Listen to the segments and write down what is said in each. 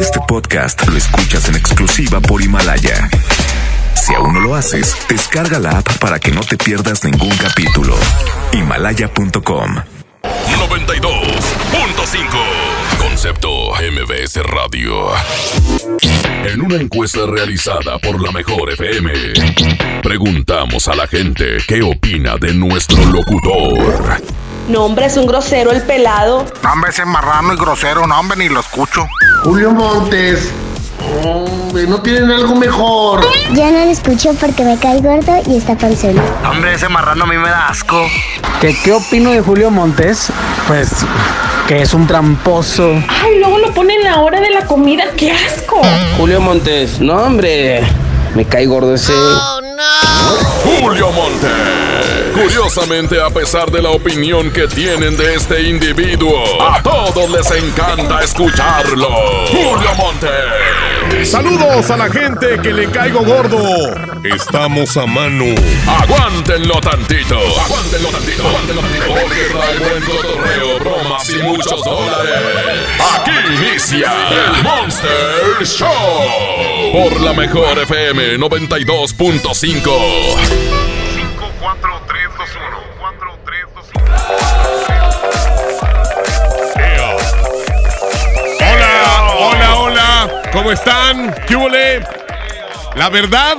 Este podcast lo escuchas en exclusiva por Himalaya. Si aún no lo haces, descarga la app para que no te pierdas ningún capítulo. Himalaya.com 92.5 Concepto MBS Radio. En una encuesta realizada por la Mejor FM, preguntamos a la gente qué opina de nuestro locutor. No, hombre, es un grosero el pelado. No, hombre, ese marrano y grosero, no, hombre, ni lo escucho. Julio Montes. Hombre, ¿no tienen algo mejor? Ya no lo escucho porque me cae gordo y está panzón. Hombre, ese marrano a mí me da asco. ¿Qué, ¿Qué opino de Julio Montes? Pues que es un tramposo. Ay, luego lo ponen en la hora de la comida. ¡Qué asco! Julio Montes, no hombre, me cae gordo ese. Julio Monte. Curiosamente, a pesar de la opinión que tienen de este individuo, a todos les encanta escucharlo. Julio Monte. Saludos a la gente que le caigo gordo. Estamos a mano. Aguántenlo tantito. Aguántenlo tantito. Aguántenlo tantito. Porque trae buen cotorreo, bromas y muchos dólares. Aquí inicia el Monster Show. Por la mejor FM 92.5. 4, 3, 2, 1. 4, 3, 2, 1. Hola, hola, hola. ¿Cómo están? ¿Qué huele? La verdad,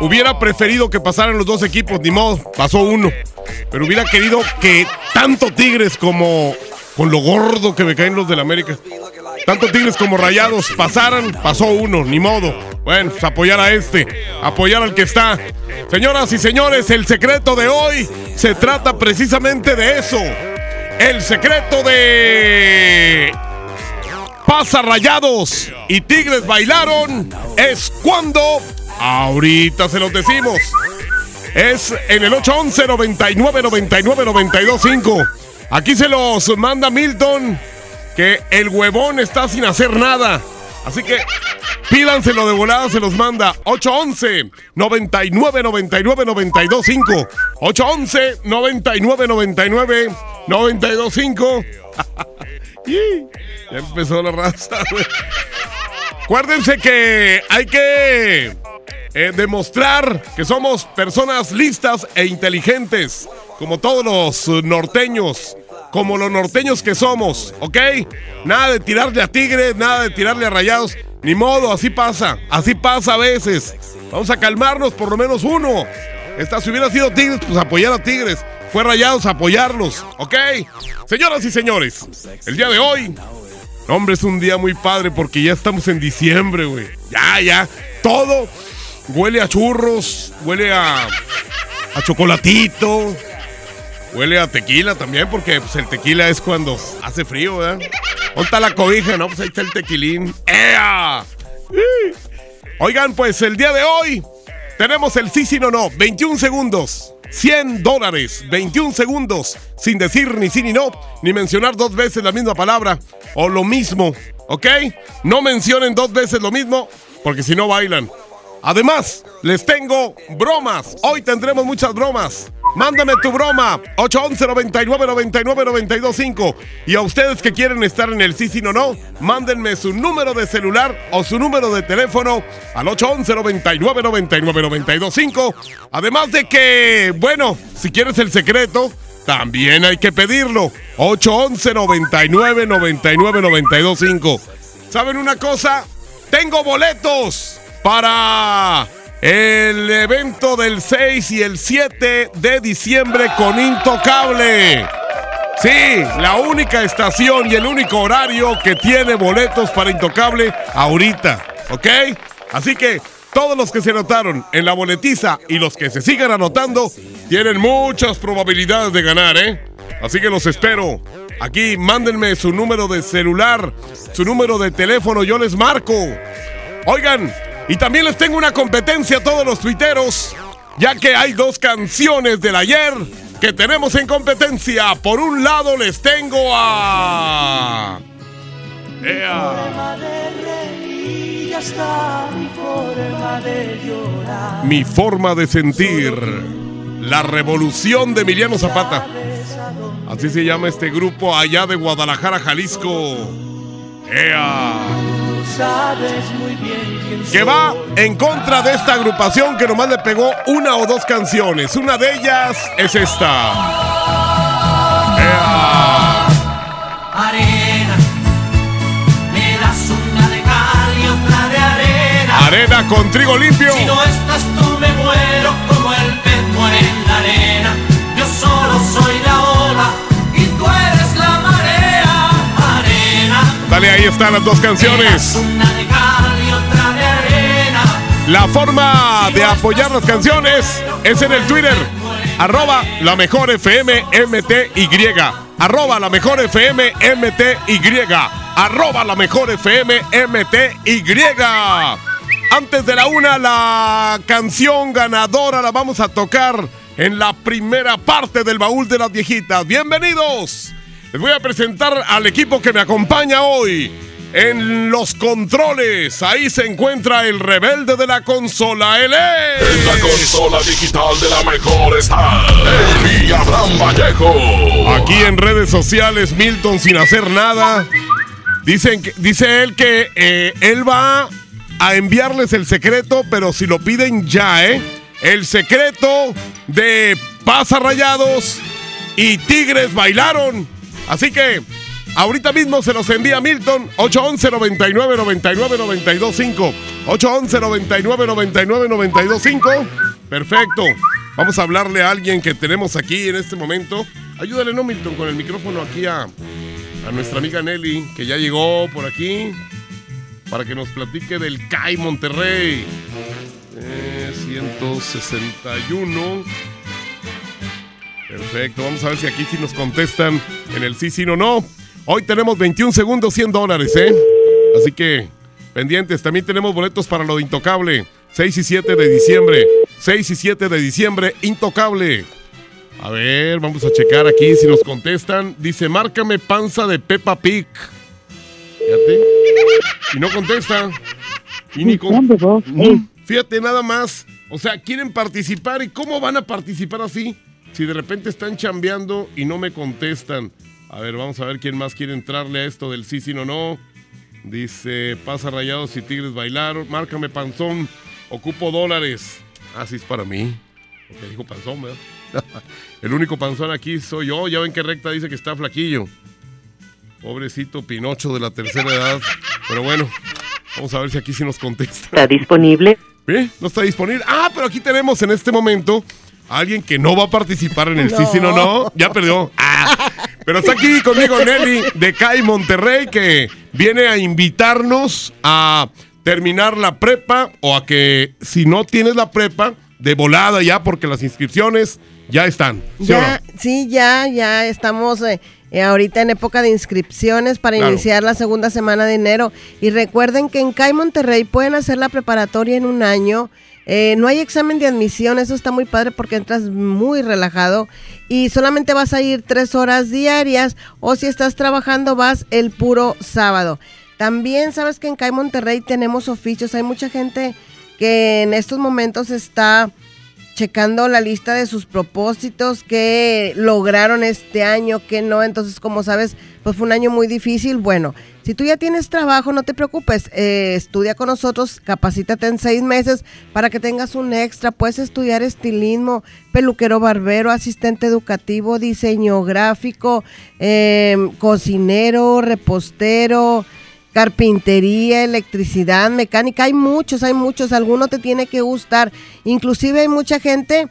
hubiera preferido que pasaran los dos equipos, ni modo, pasó uno. Pero hubiera querido que tanto Tigres como con lo gordo que me caen los del América, tanto Tigres como Rayados pasaran, pasó uno, ni modo. Bueno, pues apoyar a este, apoyar al que está. Señoras y señores, el secreto de hoy se trata precisamente de eso. El secreto de pasa Rayados y Tigres bailaron es cuando ahorita se los decimos. Es en el 811 99 99 92 5. Aquí se los manda Milton que el huevón está sin hacer nada. Así que pídanselo de volada, se los manda 811 99 99 92 5. 811 99 99 92 5. Ya empezó la raza, güey. Acuérdense que hay que eh, demostrar que somos personas listas e inteligentes, como todos los norteños, como los norteños que somos, ¿ok? Nada de tirarle a Tigres, nada de tirarle a Rayados, ni modo, así pasa, así pasa a veces. Vamos a calmarnos, por lo menos uno. Esta, si hubiera sido Tigres, pues apoyar a Tigres. Fue Rayados, apoyarlos, ¿ok? Señoras y señores, el día de hoy Hombre, es un día muy padre porque ya estamos en diciembre, güey. Ya, ya. Todo huele a churros, huele a, a chocolatito, huele a tequila también, porque pues, el tequila es cuando hace frío, ¿verdad? ¿Dónde está la cobija? No, pues ahí está el tequilín. ¡Ea! Oigan, pues el día de hoy tenemos el sí, sí, no, no. 21 segundos. 100 dólares, 21 segundos, sin decir ni sí ni no, ni mencionar dos veces la misma palabra o lo mismo, ¿ok? No mencionen dos veces lo mismo, porque si no bailan. Además, les tengo bromas. Hoy tendremos muchas bromas. Mándame tu broma. 811 99 99 92 5. Y a ustedes que quieren estar en el sí, sí, no, no, mándenme su número de celular o su número de teléfono al 811 99 99 92 5. Además de que, bueno, si quieres el secreto, también hay que pedirlo. 811 99 99 92 5. ¿Saben una cosa? Tengo boletos para el evento del 6 y el 7 de diciembre con Intocable. Sí, la única estación y el único horario que tiene boletos para Intocable ahorita, ¿ok? Así que todos los que se anotaron en la boletiza y los que se sigan anotando tienen muchas probabilidades de ganar, ¿eh? Así que los espero. Aquí mándenme su número de celular, su número de teléfono, yo les marco. Oigan, y también les tengo una competencia a todos los tuiteros, ya que hay dos canciones del ayer que tenemos en competencia. Por un lado les tengo a... Ea. Mi forma de sentir. La revolución de Emiliano Zapata. Así se llama este grupo allá de Guadalajara, Jalisco. ¡Ea! Que va en contra de esta agrupación que nomás le pegó una o dos canciones. Una de ellas es esta. ¡Ea! Arena, me das una de cal y otra de arena. Arena con trigo limpio. Si no estás tú me muero como el pez muere en la arena. Ahí están las dos canciones. una de cal y otra de arena. La forma de apoyar las canciones es en el Twitter. Arroba la mejor FM MTY. Arroba la mejor FM MTY. Arroba la mejor FM MTY. Antes de la una, la canción ganadora la vamos a tocar en la primera parte del baúl de las viejitas. Bienvenidos. Les voy a presentar al equipo que me acompaña hoy. En los controles, ahí se encuentra el rebelde de la consola, él es... En la consola digital de la mejor está el Abraham Vallejo. Aquí en redes sociales, Milton sin hacer nada. Dicen que, dice él que eh, él va a enviarles el secreto, pero si lo piden ya, ¿eh? El secreto de Pasa Rayados y Tigres bailaron. Así que ahorita mismo se los envía Milton 811 99 99 925 811 99 99 925 Perfecto. Vamos a hablarle a alguien que tenemos aquí en este momento. Ayúdale, ¿no, Milton? Con el micrófono aquí a, a nuestra amiga Nelly, que ya llegó por aquí, para que nos platique del CAI Monterrey. Eh, 161. Perfecto, vamos a ver si aquí sí nos contestan en el sí, sí, no, no. Hoy tenemos 21 segundos, 100 dólares, ¿eh? Así que, pendientes, también tenemos boletos para lo de Intocable. 6 y 7 de diciembre. 6 y 7 de diciembre, Intocable. A ver, vamos a checar aquí si nos contestan. Dice, márcame panza de Peppa Pig. Fíjate. Y no contesta. Y ni con- Fíjate nada más. O sea, quieren participar y cómo van a participar así si de repente están chambeando y no me contestan. A ver, vamos a ver quién más quiere entrarle a esto del sí, sí, no, no. Dice, pasa rayados y tigres bailaron. Márcame panzón. Ocupo dólares. Ah, sí, es para mí. Porque dijo panzón, ¿verdad? El único panzón aquí soy yo. Ya ven que recta dice que está flaquillo. Pobrecito Pinocho de la tercera edad. Pero bueno, vamos a ver si aquí sí nos contesta. ¿Está disponible? ¿Eh? No está disponible. Ah, pero aquí tenemos en este momento alguien que no va a participar en el sí, sí, no, no. Ya perdió. Ah. Pero está aquí conmigo Nelly de CAI Monterrey que viene a invitarnos a terminar la prepa o a que si no tienes la prepa, de volada ya porque las inscripciones ya están. ¿sí Ya, no? sí, ya, ya estamos eh, eh, ahorita en época de inscripciones para Claro. iniciar la segunda semana de enero. Y recuerden que en CAI Monterrey pueden hacer la preparatoria en un año. Eh, no hay examen de admisión, eso está muy padre porque entras muy relajado y solamente vas a ir tres horas diarias o si estás trabajando vas el puro sábado. También sabes que en CAI Monterrey tenemos oficios, hay mucha gente que en estos momentos está checando la lista de sus propósitos que lograron este año, que no. Entonces, como sabes, pues fue un año muy difícil. Bueno, si tú ya tienes trabajo, no te preocupes. eh, estudia con nosotros, capacítate en seis meses para que tengas un extra. Puedes estudiar estilismo, peluquero barbero, asistente educativo, diseño gráfico, eh, cocinero, repostero carpintería, electricidad, mecánica, hay muchos, hay muchos, alguno te tiene que gustar. Inclusive hay mucha gente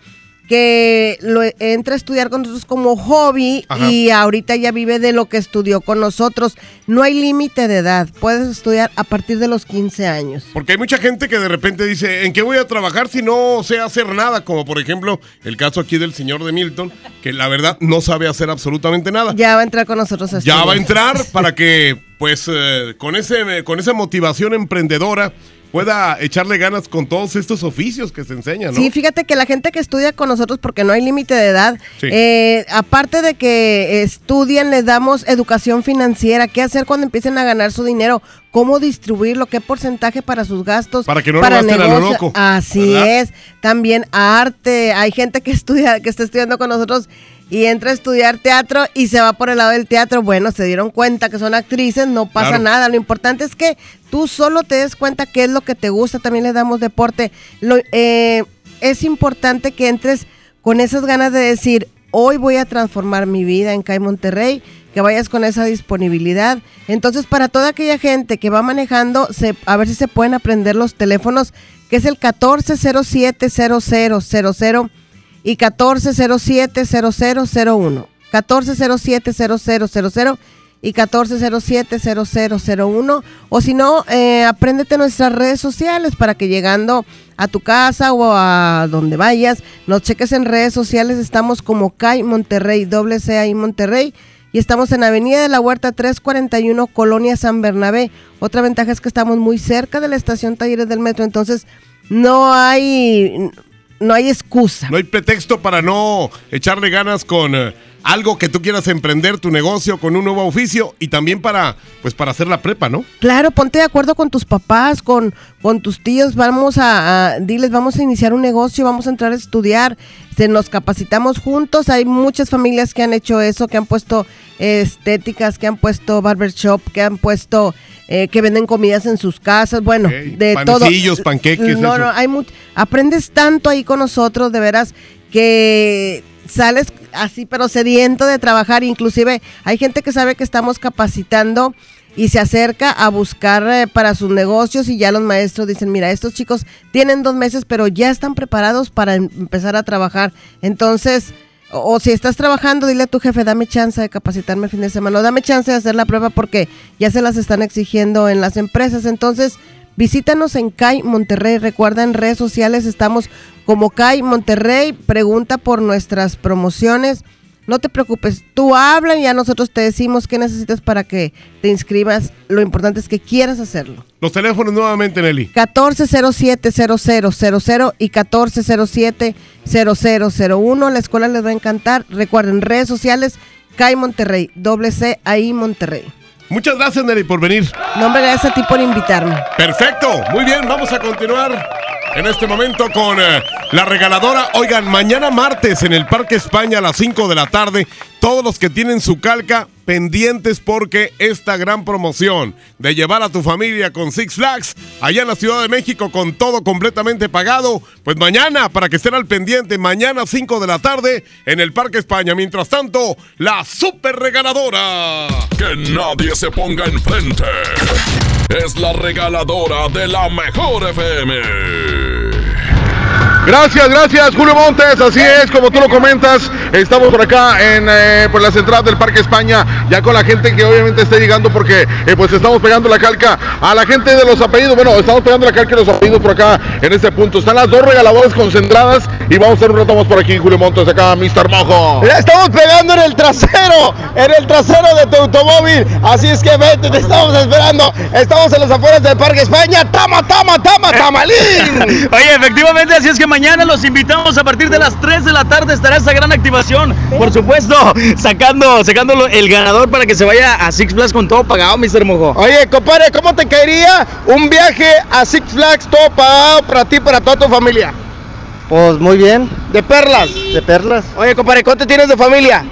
que lo entra a estudiar con nosotros como hobby Ajá. y ahorita ya vive de lo que estudió con nosotros. No hay límite de edad, puedes estudiar a partir de los 15 años. Porque hay mucha gente que de repente dice, ¿en qué voy a trabajar si no sé hacer nada? Como por ejemplo el caso aquí del señor de Milton, que la verdad no sabe hacer absolutamente nada. Ya va a entrar con nosotros a Ya estudiar. va a entrar para que, pues, eh, con, ese, con esa motivación emprendedora pueda echarle ganas con todos estos oficios que se enseñan, ¿no? Sí, fíjate que la gente que estudia con nosotros, porque no hay límite de edad, Sí. eh, aparte de que estudian, les damos educación financiera, qué hacer cuando empiecen a ganar su dinero, cómo distribuirlo, qué porcentaje para sus gastos. Para que no lo para gasten a lo negocio. loco, Así ¿verdad? es. También arte. Hay gente que estudia, que está estudiando con nosotros y entra a estudiar teatro y se va por el lado del teatro. Bueno, se dieron cuenta que son actrices, no pasa Claro. nada. Lo importante es que tú solo te des cuenta qué es lo que te gusta. También le damos deporte. Lo, eh, es importante que entres con esas ganas de decir, hoy voy a transformar mi vida en CAI Monterrey, que vayas con esa disponibilidad. Entonces, para toda aquella gente que va manejando, a ver si se pueden aprender los teléfonos, que es el 1407-0000 y 1407-0001. 1407-0000 y 1407-0001. O si no, eh, apréndete nuestras redes sociales para que llegando a tu casa o a donde vayas, nos cheques en redes sociales. Estamos como CAI Monterrey, doble C ahí Monterrey. Y estamos en Avenida de la Huerta 341, Colonia San Bernabé. Otra ventaja es que estamos muy cerca de la estación Talleres del Metro, entonces no hay, no hay excusa. No hay pretexto para no echarle ganas con eh, algo que tú quieras emprender, tu negocio, con un nuevo oficio y también para, pues, para hacer la prepa, ¿no? Claro, ponte de acuerdo con tus papás, con, con tus tíos, vamos a, a- diles, vamos a iniciar un negocio, vamos a entrar a estudiar, se nos capacitamos juntos, hay muchas familias que han hecho eso, que han puesto eh, estéticas, que han puesto barbershop, que han puesto, eh, que venden comidas en sus casas, bueno, de todo. Panecillos, panqueques, No, eso. no, hay much- aprendes tanto ahí con nosotros, de veras, que sales así, pero sediento de trabajar. Inclusive hay gente que sabe que estamos capacitando y se acerca a buscar eh, para sus negocios y ya los maestros dicen, mira, estos chicos tienen dos meses, pero ya están preparados para em- empezar a trabajar. Entonces, o, o si estás trabajando, dile a tu jefe, dame chance de capacitarme el fin de semana, o dame chance de hacer la prueba porque ya se las están exigiendo en las empresas. Entonces, visítanos en CAI Monterrey. Recuerda, en redes sociales estamos como CAI Monterrey. Pregunta por nuestras promociones. No te preocupes, tú habla y ya nosotros te decimos qué necesitas para que te inscribas. Lo importante es que quieras hacerlo. Los teléfonos nuevamente, Nelly. 1407-0000 y 1407-0001. La escuela les va a encantar. Recuerden, redes sociales, CAI Monterrey, doble C, ahí Monterrey. Muchas gracias, Nelly, por venir. No, hombre, gracias a ti por invitarme. Perfecto, muy bien, vamos a continuar en este momento con eh, la regaladora. Oigan, mañana martes en el Parque España a las 5 de la tarde, todos los que tienen su calca pendientes porque esta gran promoción de llevar a tu familia con Six Flags allá en la Ciudad de México con todo completamente pagado, pues mañana para que estén al pendiente, mañana 5 de la tarde en el Parque España. Mientras tanto, la super regaladora. Que nadie se ponga enfrente. Es la regaladora de la mejor FM. Gracias, gracias, Julio Montes. Así es, como tú lo comentas, estamos por acá en eh, por las entradas del Parque España, ya con la gente que obviamente está llegando porque eh, pues estamos pegando la calca a la gente de los apellidos. Bueno, estamos pegando la calca de los apellidos por acá en este punto. Están las dos regaladoras concentradas y vamos a hacer un rato más por aquí, Julio Montes, acá, Mr. Mojo. La estamos pegando en el trasero, en el trasero de tu automóvil. Así es que vete, te estamos esperando. Estamos en las afueras del Parque España. Tama, tama, tama, tamalín. Oye, efectivamente, así es que mañana los invitamos a partir de las 3 de la tarde estará esta gran activación. Por supuesto, sacando, sacando el ganador para que se vaya a Six Flags con todo pagado, Mr. Mojo. Oye, compadre, ¿cómo te caería un viaje a Six Flags todo pagado para ti y para toda tu familia? Pues muy bien. ¿De perlas? De perlas. Oye, compadre, ¿cuánto tienes de familia?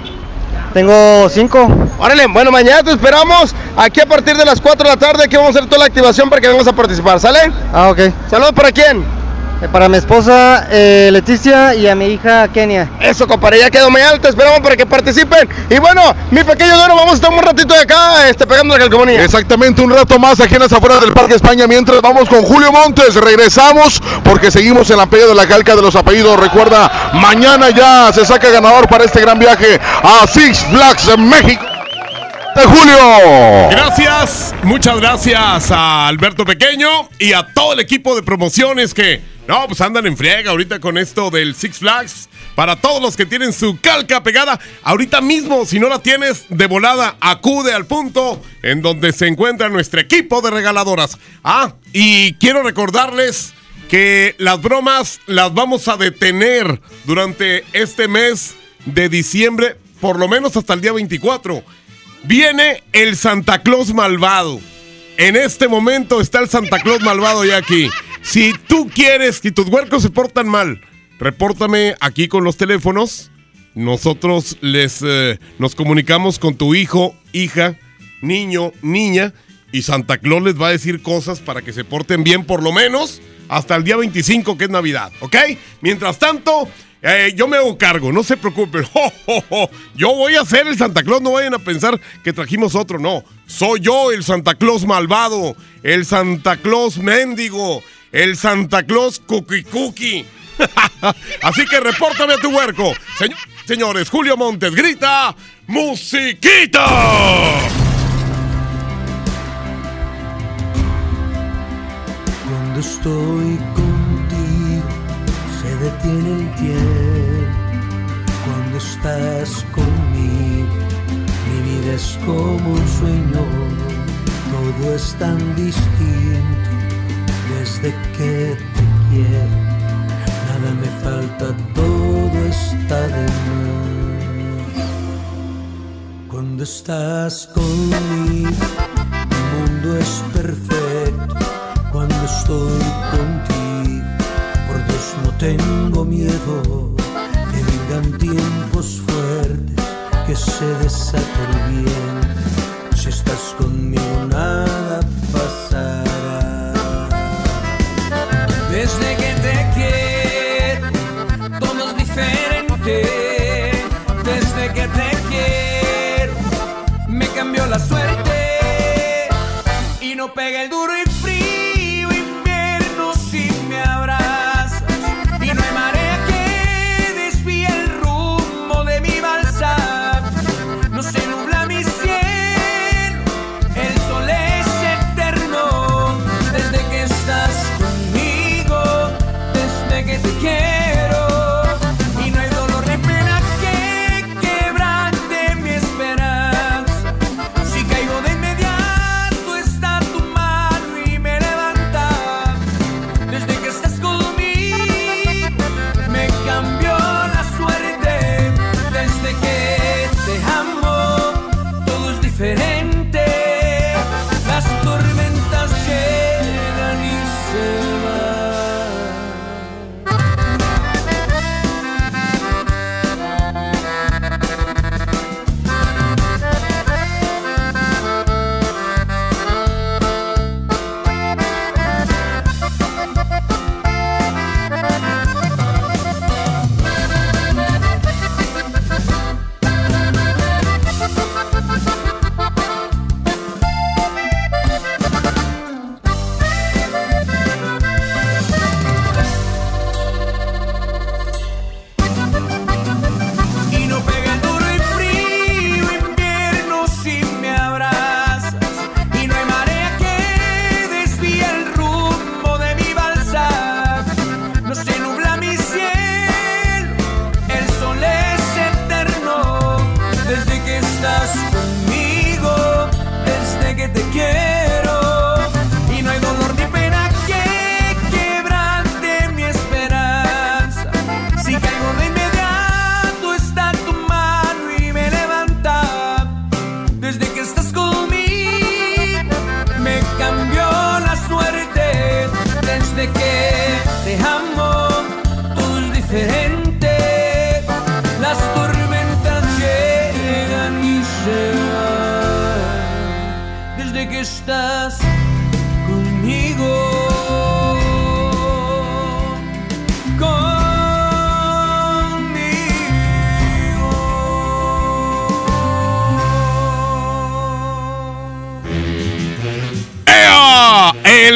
Tengo cinco. Órale, bueno, mañana te esperamos aquí a partir de las 4 de la tarde. Aquí vamos a hacer toda la activación para que vengas a participar, ¿sale? Ah, ok. ¿Saludos para quién? Eh, Para mi esposa eh, Leticia y a mi hija Kenia. Eso, compadre, ya quedó mañana, te esperamos para que participen. Y bueno, mi pequeño Doro, vamos a estar un ratito de acá este, pegando la calcomanía. Exactamente, un rato más aquí en las afueras del Parque España. Mientras vamos con Julio Montes, regresamos porque seguimos en la pelea de la calca de los apellidos. Recuerda, mañana ya se saca ganador para este gran viaje a Six Flags en México. De Julio. Gracias, muchas gracias a Alberto Pequeño y a todo el equipo de promociones que, no, pues andan en friega ahorita con esto del Six Flags. Para todos los que tienen su calca pegada, ahorita mismo, si no la tienes de volada, acude al punto en donde se encuentra nuestro equipo de regaladoras. Ah, y quiero recordarles que las bromas las vamos a detener durante este mes de diciembre, por lo menos hasta el día 24. Viene el Santa Claus malvado. en este momento está el Santa Claus malvado ya aquí. Si tú quieres que tus huercos se portan mal, repórtame aquí con los teléfonos. Nosotros les eh, nos comunicamos con tu hijo, hija, niño, niña y Santa Claus les va a decir cosas para que se porten bien por lo menos hasta el día 25 que es Navidad, ¿ok? Mientras tanto, eh, yo me hago cargo, no se preocupen. Jo, jo, jo. Yo voy a ser el Santa Claus, no vayan a pensar que trajimos otro, no. Soy yo el Santa Claus malvado, el Santa Claus mendigo, el Santa Claus cookie cookie. Así que repórtame a tu huerco. Señor- señores, Julio Montes grita, ¡Musiquita! Cuando estoy contigo se detiene el tiempo. Cuando estás conmigo mi vida es como un sueño. Todo es tan distinto desde que te quiero. Nada me falta, todo está de más. Cuando estás conmigo mi mundo es perfecto cuando estoy contigo. Por Dios no tengo miedo que vengan tiempos fuertes, que se desate el bien. Si estás conmigo nada no pega el duro y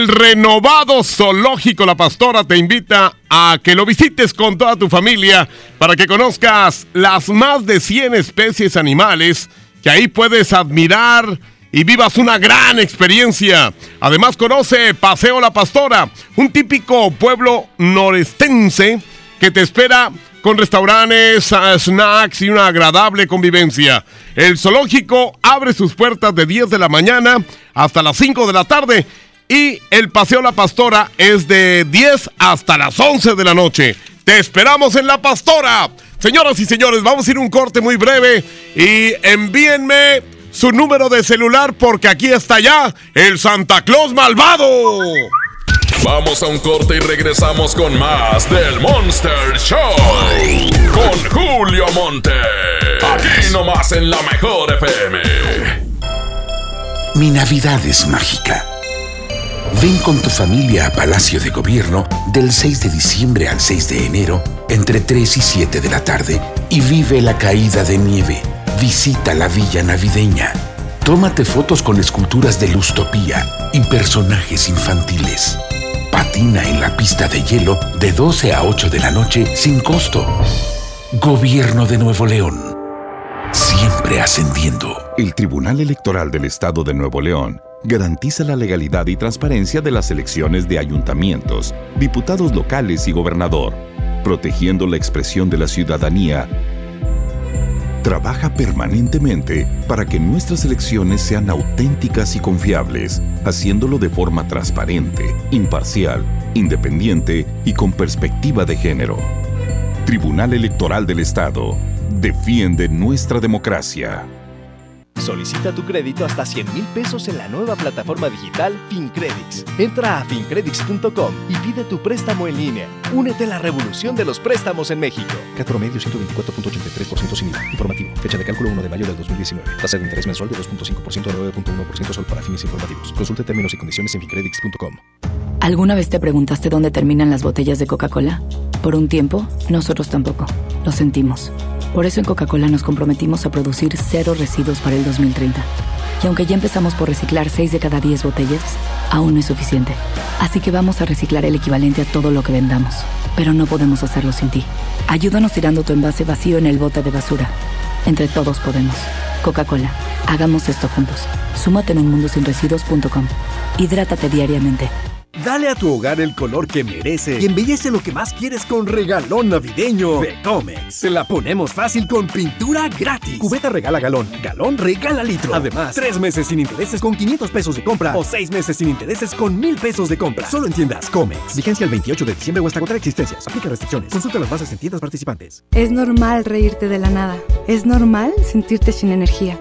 Renovado zoológico La Pastora te invita a que lo visites con toda tu familia para que conozcas las más de 100 especies animales que ahí puedes admirar y vivas una gran experiencia. Además conoce Paseo La Pastora, un típico pueblo norestense que te espera con restaurantes, ah, snacks y una agradable convivencia. El zoológico abre sus puertas de 10 de la mañana hasta las 5 de la tarde y el Paseo La Pastora es de 10 hasta las 11 de la noche. Te esperamos en La Pastora. Señoras y señores, vamos a ir a un corte muy breve y envíenme su número de celular porque aquí está ya el Santa Claus malvado. Vamos a un corte y regresamos con más del Monster Show. Con Julio Monte. Aquí nomás en la mejor FM. Mi Navidad es mágica. Ven con tu familia a Palacio de Gobierno del 6 de diciembre al 6 de enero entre 3 y 7 de la tarde y vive la caída de nieve. Visita la villa navideña. Tómate fotos con esculturas de Lustopía y personajes infantiles. Patina en la pista de hielo de 12 a 8 de la noche sin costo. Gobierno de Nuevo León. Siempre ascendiendo. El Tribunal Electoral del Estado de Nuevo León garantiza la legalidad y transparencia de las elecciones de ayuntamientos, diputados locales y gobernador, protegiendo la expresión de la ciudadanía. Trabaja permanentemente para que nuestras elecciones sean auténticas y confiables, haciéndolo de forma transparente, imparcial, independiente y con perspectiva de género. Tribunal Electoral del Estado. Defiende nuestra democracia. Solicita tu crédito hasta 100 mil pesos en la nueva plataforma digital FinCredits. Entra a fincredits.com y pide tu préstamo en línea. Únete a la revolución de los préstamos en México. Cat promedio 124.83% sin IVA. Informativo. Fecha de cálculo 1 de mayo del 2019. Tasa de interés mensual de 2.5% a 9.1% solo para fines informativos. Consulte términos y condiciones en fincredits.com. ¿Alguna vez te preguntaste dónde terminan las botellas de Coca-Cola? Por un tiempo, nosotros tampoco. Lo sentimos. Por eso en Coca-Cola nos comprometimos a producir cero residuos para el 2030. Y aunque ya empezamos por reciclar 6 de cada 10 botellas, aún no es suficiente. Así que vamos a reciclar el equivalente a todo lo que vendamos. Pero no podemos hacerlo sin ti. Ayúdanos tirando tu envase vacío en el bote de basura. Entre todos podemos. Coca-Cola, hagamos esto juntos. Súmate en unmundosinresiduos.com. Hidrátate diariamente. Dale a tu hogar el color que merece y embellece lo que más quieres con regalón navideño de Comex. Te la ponemos fácil con pintura gratis. Cubeta regala galón, galón regala litro. Además, tres meses sin intereses con 500 pesos de compra o seis meses sin intereses con 1000 pesos de compra. Solo en tiendas Comex. Vigencia el 28 de diciembre o hasta agotar existencias. Aplica restricciones. Consulta las bases en tiendas participantes. Es normal reírte de la nada. Es normal sentirte sin energía.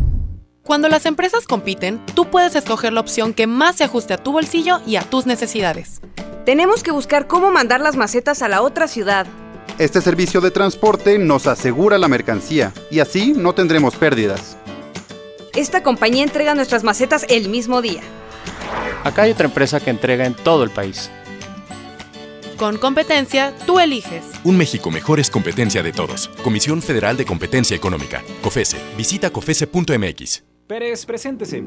Cuando las empresas compiten, tú puedes escoger la opción que más se ajuste a tu bolsillo y a tus necesidades. Tenemos que buscar cómo mandar las macetas a la otra ciudad. Este servicio de transporte nos asegura la mercancía y así no tendremos pérdidas. Esta compañía entrega nuestras macetas el mismo día. Acá hay otra empresa que entrega en todo el país. Con competencia, tú eliges. Un México mejor es competencia de todos. Comisión Federal de Competencia Económica. COFESE. Visita COFESE.mx. Pérez, preséntese.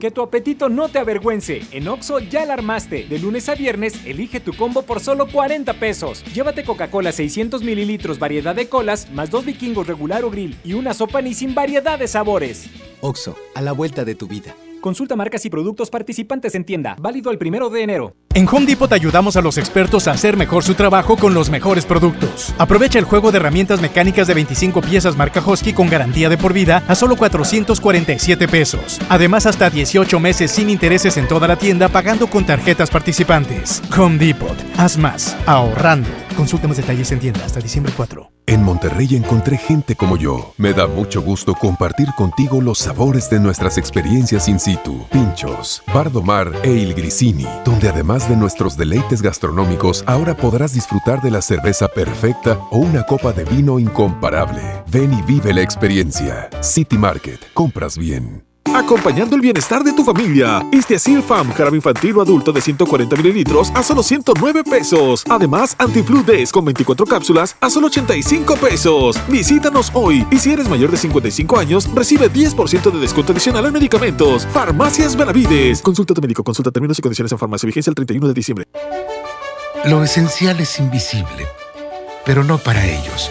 Que tu apetito no te avergüence. En Oxo ya la armaste. De lunes a viernes, elige tu combo por solo 40 pesos. Llévate Coca-Cola 600 mililitros, variedad de colas, más dos vikingos regular o grill y una sopa ni sin variedad de sabores. Oxo, a la vuelta de tu vida. Consulta marcas y productos participantes en tienda. Válido el primero de enero. En Home Depot ayudamos a los expertos a hacer mejor su trabajo con los mejores productos. Aprovecha el juego de herramientas mecánicas de 25 piezas marca Hosky con garantía de por vida a solo 447 pesos. Además, hasta 18 meses sin intereses en toda la tienda pagando con tarjetas participantes. Home Depot. Haz más. Ahorrando. Consulta más detalles en tienda hasta diciembre 4. En Monterrey encontré gente como yo. Me da mucho gusto compartir contigo los sabores de nuestras experiencias in situ. Pinchos, Bardomar e Il Grisini, donde además de nuestros deleites gastronómicos, ahora podrás disfrutar de la cerveza perfecta o una copa de vino incomparable. Ven y vive la experiencia. City Market. Compras bien. Acompañando el bienestar de tu familia. Istiazil Fam, jarabe infantil o adulto de 140 mililitros a solo 109 pesos. Además, Antiflu Days con 24 cápsulas a solo 85 pesos. Visítanos hoy y si eres mayor de 55 años, recibe 10% de descuento adicional en medicamentos. Farmacias Benavides. Consulta tu médico, consulta términos y condiciones en farmacia. Vigencia el 31 de diciembre. Lo esencial es invisible, pero no para ellos.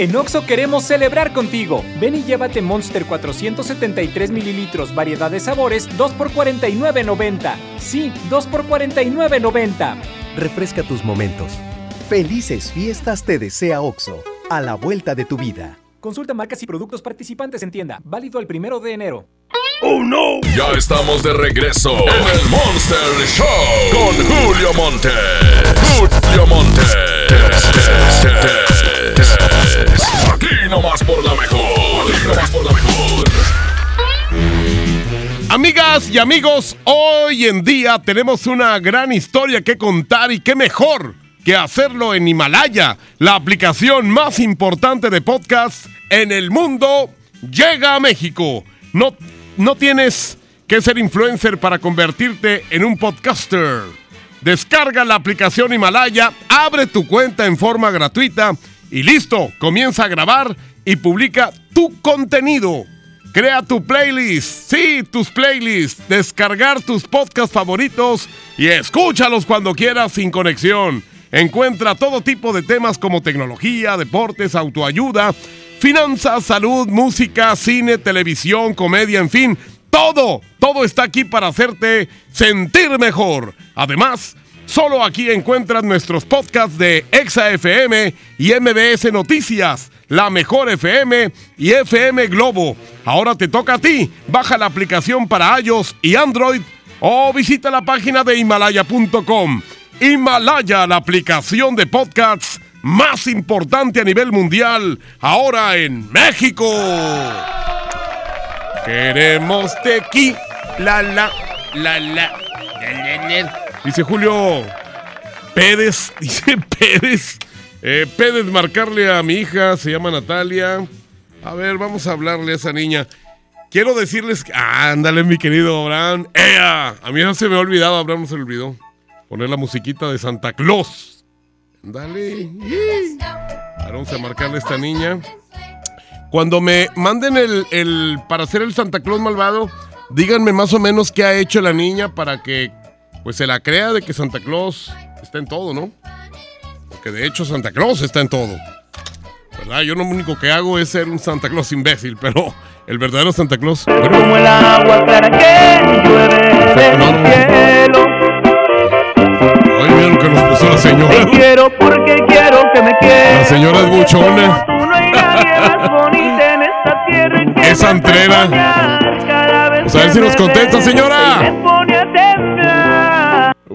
En Oxo queremos celebrar contigo. Ven y llévate Monster 473 mililitros, variedad de sabores, 2 por 49.90. Sí, 2 por 49.90. Refresca tus momentos. Felices fiestas te desea Oxo, a la vuelta de tu vida. Consulta marcas y productos participantes en tienda. Válido el primero de enero. ¡Oh, no! Ya estamos de regreso en el Monster Show con Julio Monte. Julio Monte. Aquí nomás por mejor. Amigas y amigos, hoy en día tenemos una gran historia que contar y qué mejor que hacerlo en Himalaya, la aplicación más importante de podcast en el mundo, llega a México. No, no tienes que ser influencer para convertirte en un podcaster. Descarga la aplicación Himalaya, abre tu cuenta en forma gratuita y listo, comienza a grabar y publica tu contenido. Crea tu playlist, sí, tus playlists, descargar tus podcasts favoritos y escúchalos cuando quieras sin conexión. Encuentra todo tipo de temas como tecnología, deportes, autoayuda, finanzas, salud, música, cine, televisión, comedia, en fin, todo, todo está aquí para hacerte sentir mejor. Además, solo aquí encuentras nuestros podcasts de Exa FM y MBS Noticias, La Mejor FM y FM Globo. Ahora te toca a ti. Baja la aplicación para iOS y Android o visita la página de himalaya.com. Himalaya, la aplicación de podcasts más importante a nivel mundial, ahora en México. Queremos tequi, la la, la la, la, la, la. Dice Julio Pérez, dice Pérez. Eh, Pérez marcarle a mi hija, se llama Natalia. A ver, vamos a hablarle a esa niña. Quiero decirles que. Ah, ándale, mi querido Abraham. ¡Ea! A mí no se me ha olvidado, Abraham no se olvidó. Poner la musiquita de Santa Claus. Dale. Ahora vamos a marcarle a esta niña. Cuando me manden el, el para hacer el Santa Claus malvado, díganme más o menos qué ha hecho la niña para que pues se la crea de que Santa Claus está en todo, ¿no? Porque de hecho Santa Claus está en todo. ¿Verdad? Yo lo único que hago es ser un Santa Claus imbécil, pero el verdadero Santa Claus. Bueno, Como el agua clara que llueve del cielo. Mira lo que nos puso la señora. Te quiero porque quiero que me La señora es buchona. Tú no hay nadie más bonita en esta tierra. y que Es me hace antrera. soñar cada vez Pues a ver si nos contesta, señora.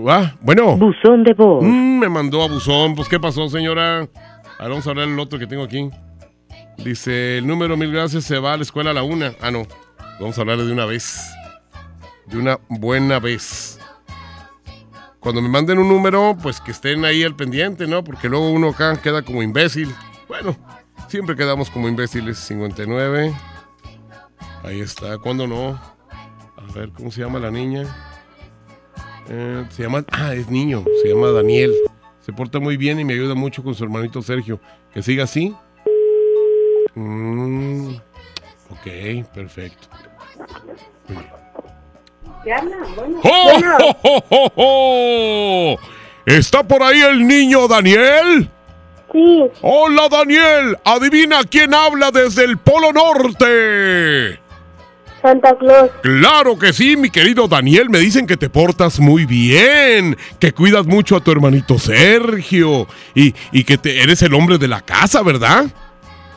Ah, bueno. Buzón de voz. Mm, me mandó a buzón. Pues, ¿qué pasó, señora? Ahora vamos a hablar el otro que tengo aquí. Dice, el número mil gracias se va a la escuela a la una. Ah, no. Vamos a hablarle de una vez. De una buena vez. Cuando me manden un número, pues que estén ahí al pendiente, ¿no? Porque luego uno acá queda como imbécil. Bueno, siempre quedamos como imbéciles. 59. Ahí está. ¿Cuándo no? A ver, ¿cómo se llama la niña? Eh, se llama. Ah, es niño. Se llama Daniel. Se porta muy bien y me ayuda mucho con su hermanito Sergio. Que siga así. Mm, ok, perfecto. ¡Oh, oh, oh, oh, oh! ¿Está por ahí el niño Daniel? Sí. Hola Daniel, adivina quién habla desde el Polo Norte. Santa Claus. Claro que sí, mi querido Daniel. Me dicen que te portas muy bien, que cuidas mucho a tu hermanito Sergio y, y que te, eres el hombre de la casa, ¿verdad?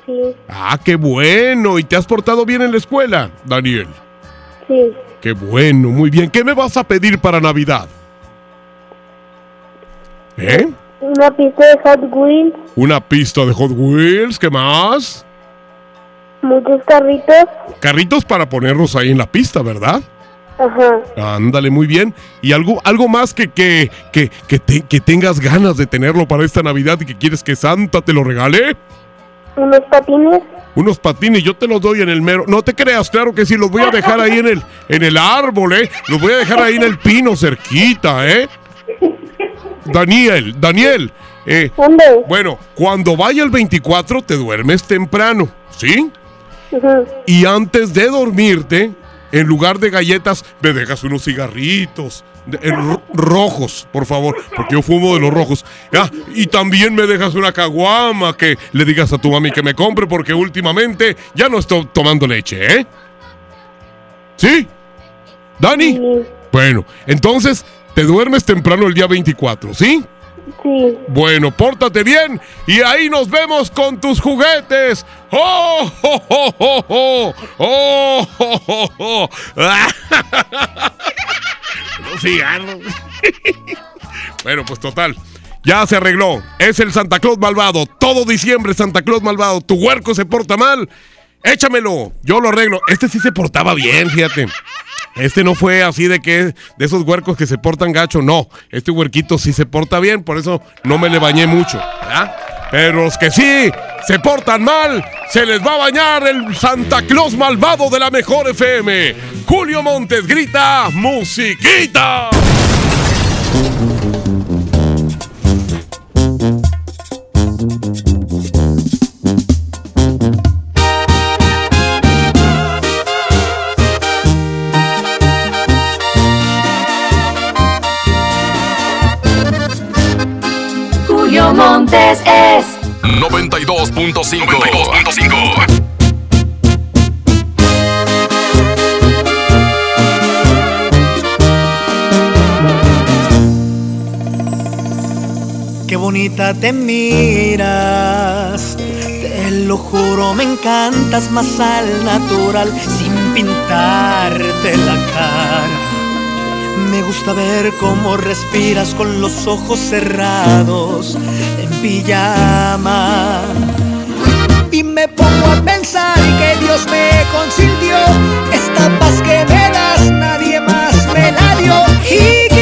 Sí. Ah, qué bueno. ¿Y te has portado bien en la escuela, Daniel? Sí. Qué bueno, muy bien. ¿Qué me vas a pedir para Navidad? ¿Eh? Una pista de Hot Wheels. Una pista de Hot Wheels, ¿qué más? Muchos carritos. Carritos para ponerlos ahí en la pista, ¿verdad? Ajá. Ándale, muy bien. ¿Y algo, algo más que, que, que, que, te- que tengas ganas de tenerlo para esta Navidad y que quieres que Santa te lo regale? Unos patines. Unos patines, yo te los doy en el mero. No te creas, claro que sí, los voy a dejar ahí en el, en el árbol, ¿eh? Los voy a dejar ahí en el pino cerquita, ¿eh? Daniel, Daniel. Eh, bueno, cuando vaya el 24 te duermes temprano, ¿sí? Y antes de dormirte, en lugar de galletas, me dejas unos cigarritos. rojos, por favor, porque yo fumo de los rojos. Ah, y también me dejas una caguama que le digas a tu mami que me compre porque últimamente ya no estoy tomando leche, ¿eh? ¿Sí? ¿Dani? Bueno, entonces te duermes temprano el día 24, ¿sí? Bueno, pórtate bien y ahí nos vemos con tus juguetes. ¡Oh, oh, oh, oh, oh! ¡Oh, oh, oh, oh! bueno, pues total. Ya se arregló. Es el Santa Claus malvado. Todo diciembre Santa Claus malvado. Tu huerco se porta mal. Échamelo. Yo lo arreglo. Este sí se portaba bien, fíjate. Este no fue así de que de esos huercos que se portan gacho, no. Este huerquito sí se porta bien, por eso no me le bañé mucho. Pero los que sí se portan mal, se les va a bañar el Santa Claus malvado de la mejor FM. Julio Montes grita, musiquita. Montes es 92.5. 92.5. Qué bonita te miras, te lo juro, me encantas más al natural, sin pintarte la cara me gusta ver cómo respiras con los ojos cerrados en pijama. Y me pongo a pensar que Dios me consintió esta paz que me das, nadie más me la dio.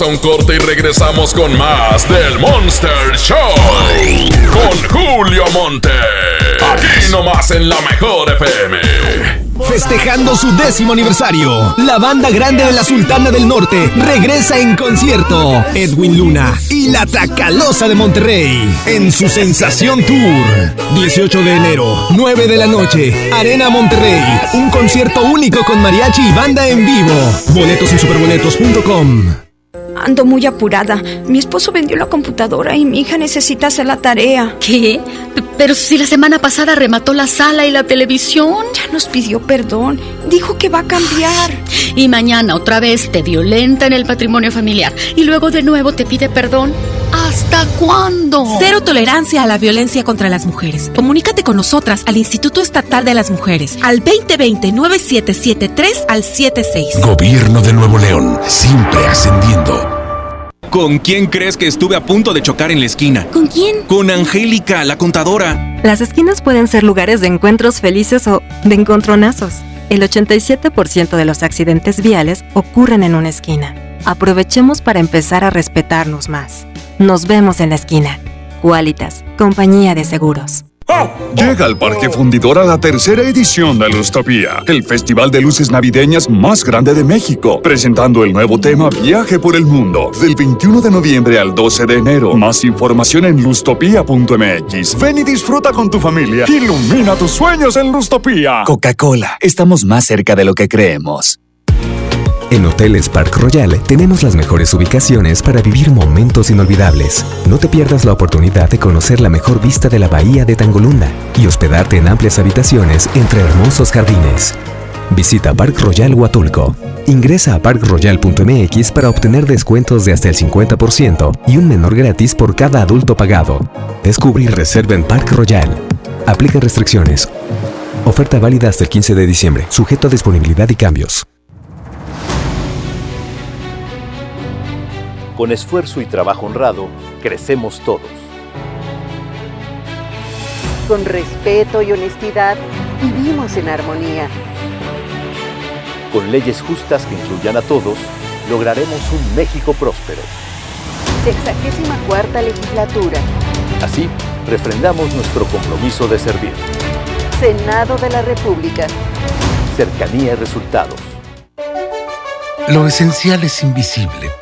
A un corte y regresamos con más del Monster Show. Con Julio Monte. Aquí nomás en la mejor FM. Festejando su décimo aniversario, la banda grande de la Sultana del Norte regresa en concierto. Edwin Luna y la Tracalosa de Monterrey en su Sensación Tour. 18 de enero, 9 de la noche, Arena Monterrey. Un concierto único con mariachi y banda en vivo. Boletos en superboletos.com. Ando muy apurada. Mi esposo vendió la computadora y mi hija necesita hacer la tarea. ¿Qué? Pero si la semana pasada remató la sala y la televisión. Ya nos pidió perdón. Dijo que va a cambiar. Y mañana otra vez te violenta en el patrimonio familiar. Y luego de nuevo te pide perdón. ¿Hasta cuándo? Cero tolerancia a la violencia contra las mujeres. Comunícate con nosotras al Instituto Estatal de las Mujeres al 2020-9773 al 76. Gobierno de Nuevo León, siempre ascendiendo. ¿Con quién crees que estuve a punto de chocar en la esquina? ¿Con quién? Con Angélica, la contadora. Las esquinas pueden ser lugares de encuentros felices o de encontronazos. El 87% de los accidentes viales ocurren en una esquina. Aprovechemos para empezar a respetarnos más. Nos vemos en la esquina. Qualitas, compañía de seguros. Llega al Parque Fundidor a la tercera edición de Lustopía, el festival de luces navideñas más grande de México, presentando el nuevo tema Viaje por el Mundo, del 21 de noviembre al 12 de enero. Más información en lustopía.mx. Ven y disfruta con tu familia. Ilumina tus sueños en Lustopía. Coca-Cola, estamos más cerca de lo que creemos. En Hoteles Park Royal tenemos las mejores ubicaciones para vivir momentos inolvidables. No te pierdas la oportunidad de conocer la mejor vista de la bahía de Tangolunda y hospedarte en amplias habitaciones entre hermosos jardines. Visita Park Royal Huatulco. Ingresa a parkroyal.mx para obtener descuentos de hasta el 50% y un menor gratis por cada adulto pagado. Descubre y reserva en Park Royal. Aplica restricciones. Oferta válida hasta el 15 de diciembre, sujeto a disponibilidad y cambios. Con esfuerzo y trabajo honrado, crecemos todos. Con respeto y honestidad, vivimos en armonía. Con leyes justas que incluyan a todos, lograremos un México próspero. Sexagésima cuarta legislatura. Así, refrendamos nuestro compromiso de servir. Senado de la República. Cercanía y resultados. Lo esencial es invisible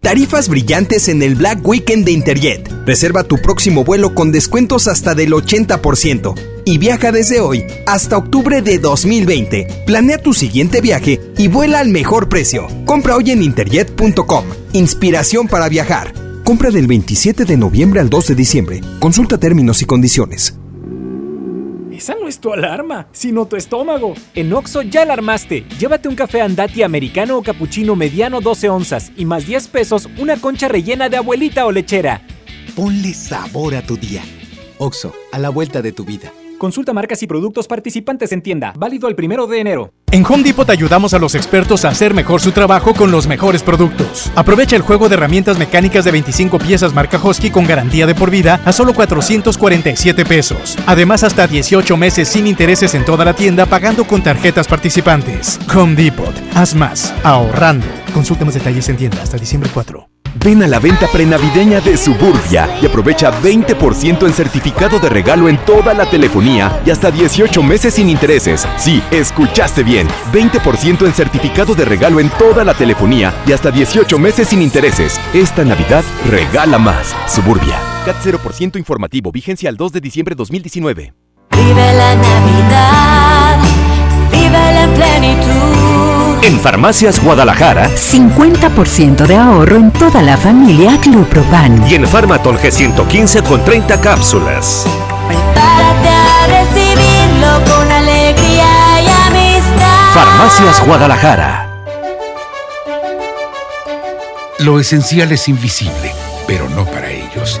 Tarifas brillantes en el Black Weekend de Interjet. Reserva tu próximo vuelo con descuentos hasta del 80% y viaja desde hoy hasta octubre de 2020. Planea tu siguiente viaje y vuela al mejor precio. Compra hoy en interjet.com. Inspiración para viajar. Compra del 27 de noviembre al 2 de diciembre. Consulta términos y condiciones. Esa no es tu alarma, sino tu estómago. En Oxo ya alarmaste. Llévate un café andati americano o cappuccino mediano 12 onzas y más 10 pesos una concha rellena de abuelita o lechera. Ponle sabor a tu día. Oxo, a la vuelta de tu vida. Consulta marcas y productos participantes en tienda. Válido el primero de enero. En Home Depot ayudamos a los expertos a hacer mejor su trabajo con los mejores productos. Aprovecha el juego de herramientas mecánicas de 25 piezas marca Hosky con garantía de por vida a solo 447 pesos. Además, hasta 18 meses sin intereses en toda la tienda pagando con tarjetas participantes. Home Depot. Haz más. Ahorrando. Consulta más detalles en tienda hasta diciembre 4. Ven a la venta prenavideña de Suburbia y aprovecha 20% en certificado de regalo en toda la telefonía y hasta 18 meses sin intereses. Sí, escuchaste bien. 20% en certificado de regalo en toda la telefonía y hasta 18 meses sin intereses. Esta Navidad regala más. Suburbia. CAT 0% informativo. Vigencia al 2 de diciembre 2019. Vive la Navidad. Vive la plenitud. En Farmacias Guadalajara, 50% de ahorro en toda la familia Clupropan. Y en Farmatol G115 con 30 cápsulas. Prepárate a recibirlo con alegría y amistad. Farmacias Guadalajara. Lo esencial es invisible, pero no para ellos.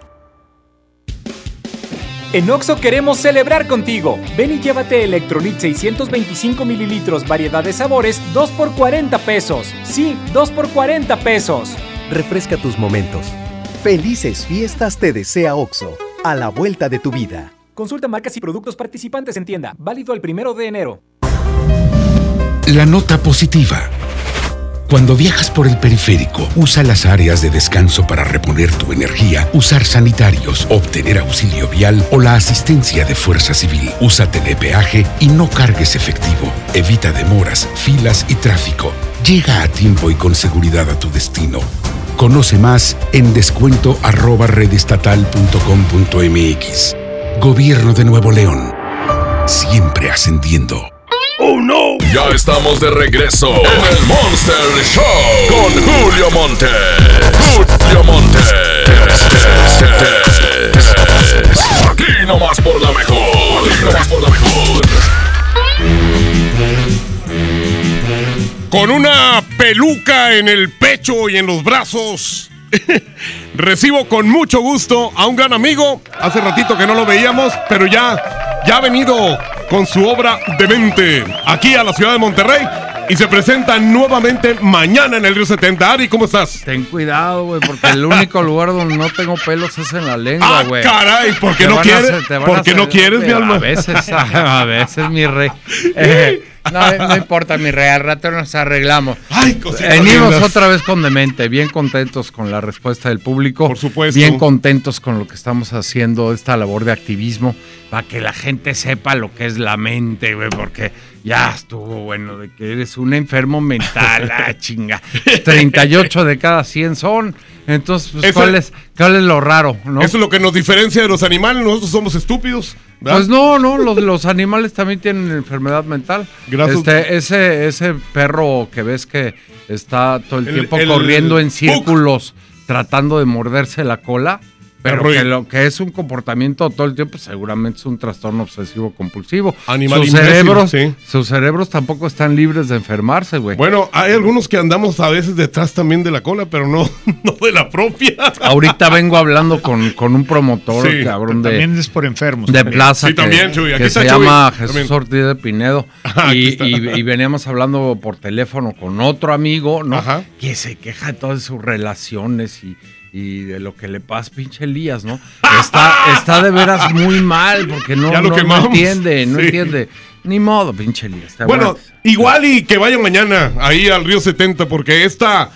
En Oxo queremos celebrar contigo. Ven y llévate Electrolit 625 mililitros, variedad de sabores, 2 por 40 pesos. Sí, 2 por 40 pesos. Refresca tus momentos. Felices fiestas te desea OXO, a la vuelta de tu vida. Consulta marcas y productos participantes en tienda. Válido el primero de enero. La nota positiva. Cuando viajas por el periférico, usa las áreas de descanso para reponer tu energía, usar sanitarios, obtener auxilio vial o la asistencia de Fuerza Civil. Usa telepeaje y no cargues efectivo. Evita demoras, filas y tráfico. Llega a tiempo y con seguridad a tu destino. Conoce más en descuento. Gobierno de Nuevo León. Siempre ascendiendo. ¡Oh, no! Ya estamos de regreso en el Monster Show con Julio Monte. Julio Monte. Aquí nomás por la mejor. Aquí nomás por la mejor. Con una peluca en el pecho y en los brazos. Recibo con mucho gusto a un gran amigo. Hace ratito que no lo veíamos, pero ya, ya ha venido con su obra Demente aquí a la ciudad de Monterrey. Y se presenta nuevamente mañana en el Río 70. Ari, ¿cómo estás? Ten cuidado, güey, porque el único lugar donde no tengo pelos es en la lengua, Ah, güey. caray, ¿por qué no quieres? ¿Por qué no quieres, mi alma? A veces, a veces, mi rey. Eh, no, no importa, mi rey, al rato nos arreglamos. Ay, Venimos lindas. otra vez con Demente, bien contentos con la respuesta del público. Por supuesto. Bien contentos con lo que estamos haciendo, esta labor de activismo, para que la gente sepa lo que es la mente, güey, porque ya estuvo bueno de que eres un enfermo mental, ah, chinga. 38 de cada 100 son. Entonces, pues, ¿cuál, es, ¿cuál es lo raro? ¿no? Eso es lo que nos diferencia de los animales. Nosotros somos estúpidos. ¿verdad? Pues no, no, los, los animales también tienen enfermedad mental. Gracias. Este, ese, ese perro que ves que está todo el, El- tiempo el corriendo en círculos tratando de morderse la cola, pero que lo que es un comportamiento todo el tiempo seguramente es un trastorno obsesivo compulsivo. Animal sus imbécil, cerebros, sí. sus cerebros tampoco están libres de enfermarse, güey. Bueno, hay algunos que andamos a veces detrás también de la cola, pero no, no de la propia. Ahorita vengo hablando con, con un promotor, Sí, cabrón, de, También es por enfermos. de plaza Sí, que, también, Chuy, aquí que está se Chuy, llama también. Jesús Ortiz de Pinedo Ajá, y- y veníamos hablando por teléfono con otro amigo, ¿no? Ajá. Que se queja de todas sus relaciones y, y de lo que le pasa, pinche Elías, ¿no? Está, está de veras muy mal porque no, lo no- entiende, no Sí. entiende. Ni modo, pinche Elías. Bueno, igual y que vayan mañana ahí al Río 70, porque esta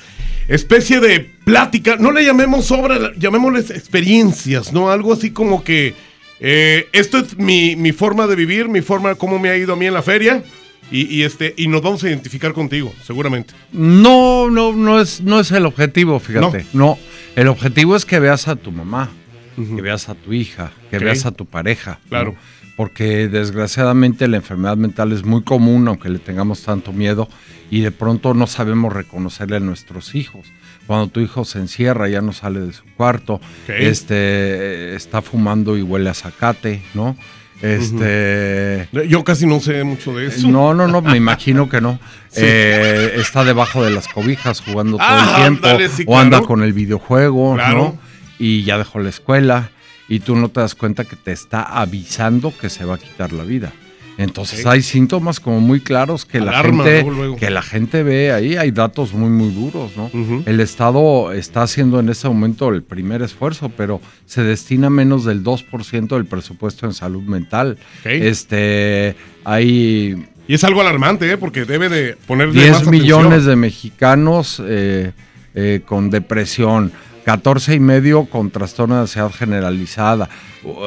especie de plática, no le llamemos obra, llamémosles experiencias, ¿no? Algo así como que eh, esto es mi, mi forma de vivir, mi forma, cómo me ha ido a mí en la feria. Y, y este, y nos vamos a identificar contigo, seguramente. No, no, no es, no es el objetivo, fíjate. No. el objetivo es que veas a tu mamá, que veas a tu hija, que veas a tu pareja. ¿no? Claro. Porque desgraciadamente la enfermedad mental es muy común, aunque le tengamos tanto miedo, y de pronto no sabemos reconocerle a nuestros hijos. Cuando tu hijo se encierra, ya no sale de su cuarto, este, está fumando y huele a zacate, ¿no? Este. Yo casi no sé mucho de eso. No, no, no, me imagino que no. Sí. Eh, está debajo de las cobijas jugando todo Ah, el tiempo. ándale, sí, o anda con el videojuego, Claro. ¿no? Y ya dejó la escuela. Y tú no te das cuenta que te está avisando que se va a quitar la vida. Entonces hay síntomas como muy claros que Alarma, la gente luego, luego. que la gente ve ahí, hay datos muy muy duros, ¿no? El Estado está haciendo en este momento el primer esfuerzo, pero se destina menos del 2% del presupuesto en salud mental. Este hay Y es algo alarmante, ¿eh? Porque debe de ponerle 10 más atención. millones de mexicanos eh, eh, con depresión, 14 y medio con trastorno de ansiedad generalizada,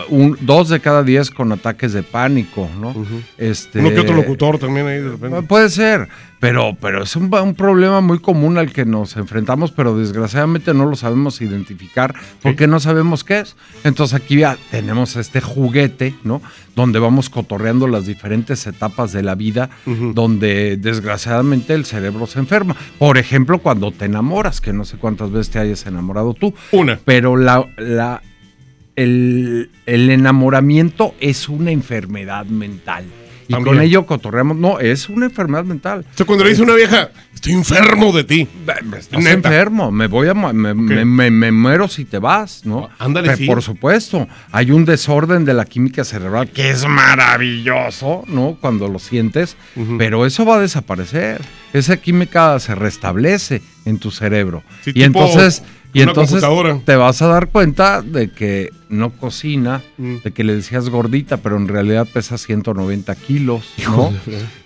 un, dos de cada 10 con ataques de pánico, ¿no? este, Uno que otro locutor también ahí de repente. Puede ser, pero, pero es un, un problema muy común al que nos enfrentamos, pero desgraciadamente no lo sabemos identificar porque no sabemos qué es. Entonces aquí ya tenemos este juguete, ¿no? Donde vamos cotorreando las diferentes etapas de la vida, donde desgraciadamente el cerebro se enferma. Por ejemplo, cuando te enamoras, que no sé cuántas veces te hayas enamorado tú. Una. Pero la, la, el, el enamoramiento es una enfermedad mental. Y También. con ello cotorreamos. No, es una enfermedad mental. O sea, cuando le dice una vieja, estoy enfermo de ti. Estás enfermo, me voy a me, me- me- me muero si te vas, ¿no? Ándale, Pe- sí. Por supuesto, hay un desorden de la química cerebral que es maravilloso, ¿no? Cuando lo sientes, pero eso va a desaparecer. Esa química se restablece en tu cerebro. Sí, y tipo entonces, y una entonces computadora. te vas a dar cuenta de que no cocina, Mm. de que le decías gordita, pero en realidad pesa 190 kilos, ¿no?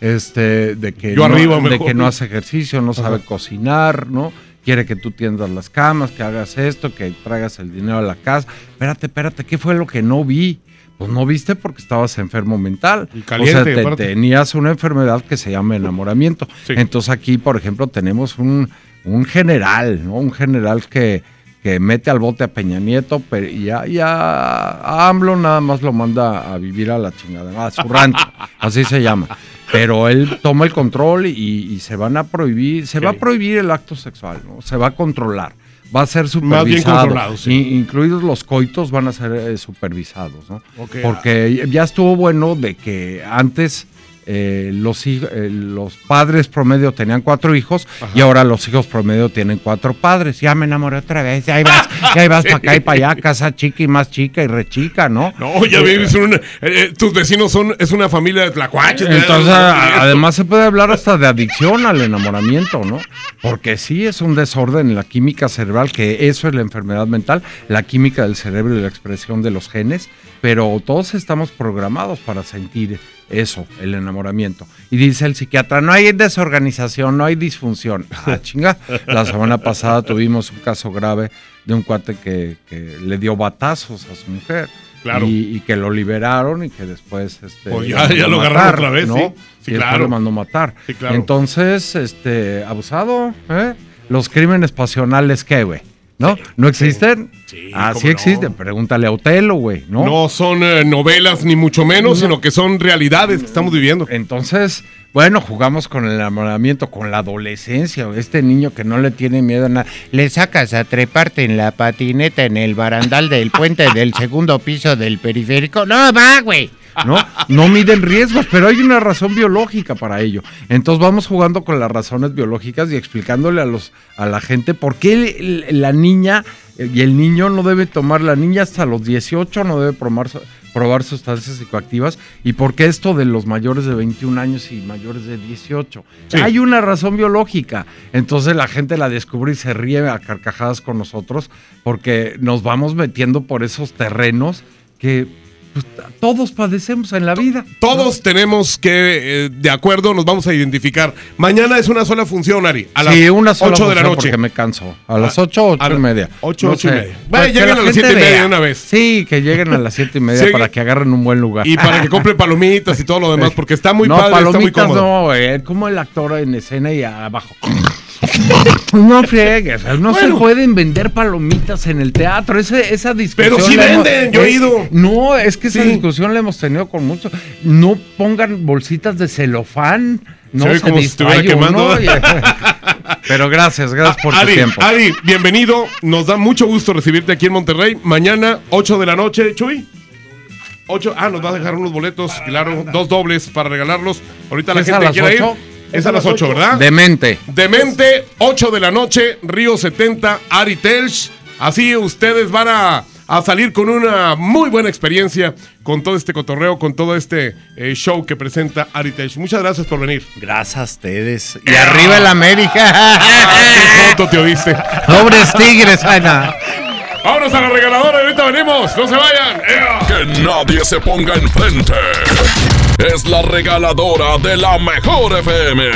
Este, de que Yo no, arriba de mejor. que no hace ejercicio, no sabe Ajá. cocinar, ¿no? Quiere que tú tiendas las camas, que hagas esto, que traigas el dinero a la casa. Espérate, espérate, ¿qué fue lo que no vi? Pues no viste porque estabas enfermo mental. caliente, o sea, te- tenías una enfermedad que se llama enamoramiento. Entonces aquí, por ejemplo, tenemos un, un general, ¿no? Un general que, que mete al bote a Peña Nieto pero y ya, ya a AMLO nada más lo manda a vivir a la chingada, a su rancho, así se llama. Pero él toma el control y, y se van a prohibir, se va a prohibir el acto sexual, ¿no? Se va a controlar. Va a ser Más bien supervisado. controlado, sí. Incluidos los coitos van a ser eh, supervisados, ¿no? Porque ya estuvo bueno de que antes eh, los, eh, los padres promedio tenían cuatro hijos y ahora los hijos promedio tienen cuatro padres. Ya me enamoré otra vez, ya ahí vas, ya ahí vas Sí. para acá y para allá, casa chica y más chica y rechica, ¿no? No, ya vives en una- eh, eh, tus vecinos son, es una familia de tlacuaches. Entonces, además se puede hablar hasta de adicción al enamoramiento, ¿no? Porque sí es un desorden en la química cerebral, que eso es la enfermedad mental, la química del cerebro y la expresión de los genes, pero todos estamos programados para sentir eso, el enamoramiento. Y dice el psiquiatra, no hay desorganización, no hay disfunción. Ah, chinga. La semana pasada tuvimos un caso grave de un cuate que, que le dio batazos a su mujer. Claro. Y, y que lo liberaron y que después este, Pues ya- mandó ya lo agarraron otra vez, ¿no? sí. Sí, y claro. lo mandó matar. Sí, claro. Entonces, este, abusado, ¿eh? Los crímenes pasionales, ¿qué, güey? ¿No? ¿No existen? ah, sí no. existen. Pregúntale a Otelo, güey, ¿no? No son eh, novelas ni mucho menos, sino que son realidades que estamos viviendo. Entonces, bueno, jugamos con el enamoramiento, con la adolescencia. Este niño que no le tiene miedo a nada. Le sacas a treparte en la patineta en el barandal del puente del segundo piso del periférico. No, va, güey. ¿No? No miden riesgos, pero hay una razón biológica para ello. Entonces vamos jugando con las razones biológicas y explicándole a los a la gente por qué la niña y el niño no debe tomar, la niña hasta los 18 no debe probar, probar sustancias psicoactivas y por qué esto de los mayores de 21 años y mayores de 18. Sí. Hay una razón biológica. Entonces la gente la descubre y se ríe a carcajadas con nosotros porque nos vamos metiendo por esos terrenos que pues, todos padecemos en la vida. Todos tenemos que, eh, de acuerdo, nos vamos a identificar. Mañana es una sola función, Ari. A las sí, una sola 8 de la noche. porque me canso. A las 8, 8 a y media. ocho, No ocho y media. Pues Vaya, que lleguen la a las gente siete y media de una vez. Sí, que lleguen a las 7 y media Sí. para que agarren un buen lugar. Y para que compren palomitas y todo lo demás, porque está muy no, padre, está muy cómodo. no, güey. Como el actor en escena y abajo. No friegues, no se pueden vender palomitas en el teatro. Ese- esa discusión. Pero sí hemos- venden, yo he ido. No, es que esa discusión la hemos tenido con muchos. No pongan bolsitas de celofán. No Se ve se, como si estuviera distrae quemando. Pero gracias, gracias por Ari, tu tiempo. Ari, bienvenido. Nos da mucho gusto recibirte aquí en Monterrey. Mañana, 8 de la noche, Chuy. 8, ah, nos va a dejar unos boletos, claro, dos dobles para regalarlos. Ahorita la ¿Es a gente quiere ir. Es a las 8, ¿verdad? Demente. Demente, 8 de la noche, Río 70, Ari Telch. Así ustedes van a, a salir con una muy buena experiencia con todo este cotorreo, con todo este eh, show que presenta Ari Telch. Muchas gracias por venir. Gracias a ustedes. Y arriba el América. ¿Qué foto te oíste? Pobres tigres, Ana. Vámonos a la regaladora y ahorita venimos. No se vayan. ¡Ea! Que nadie se ponga enfrente. Es la regaladora de la mejor FM.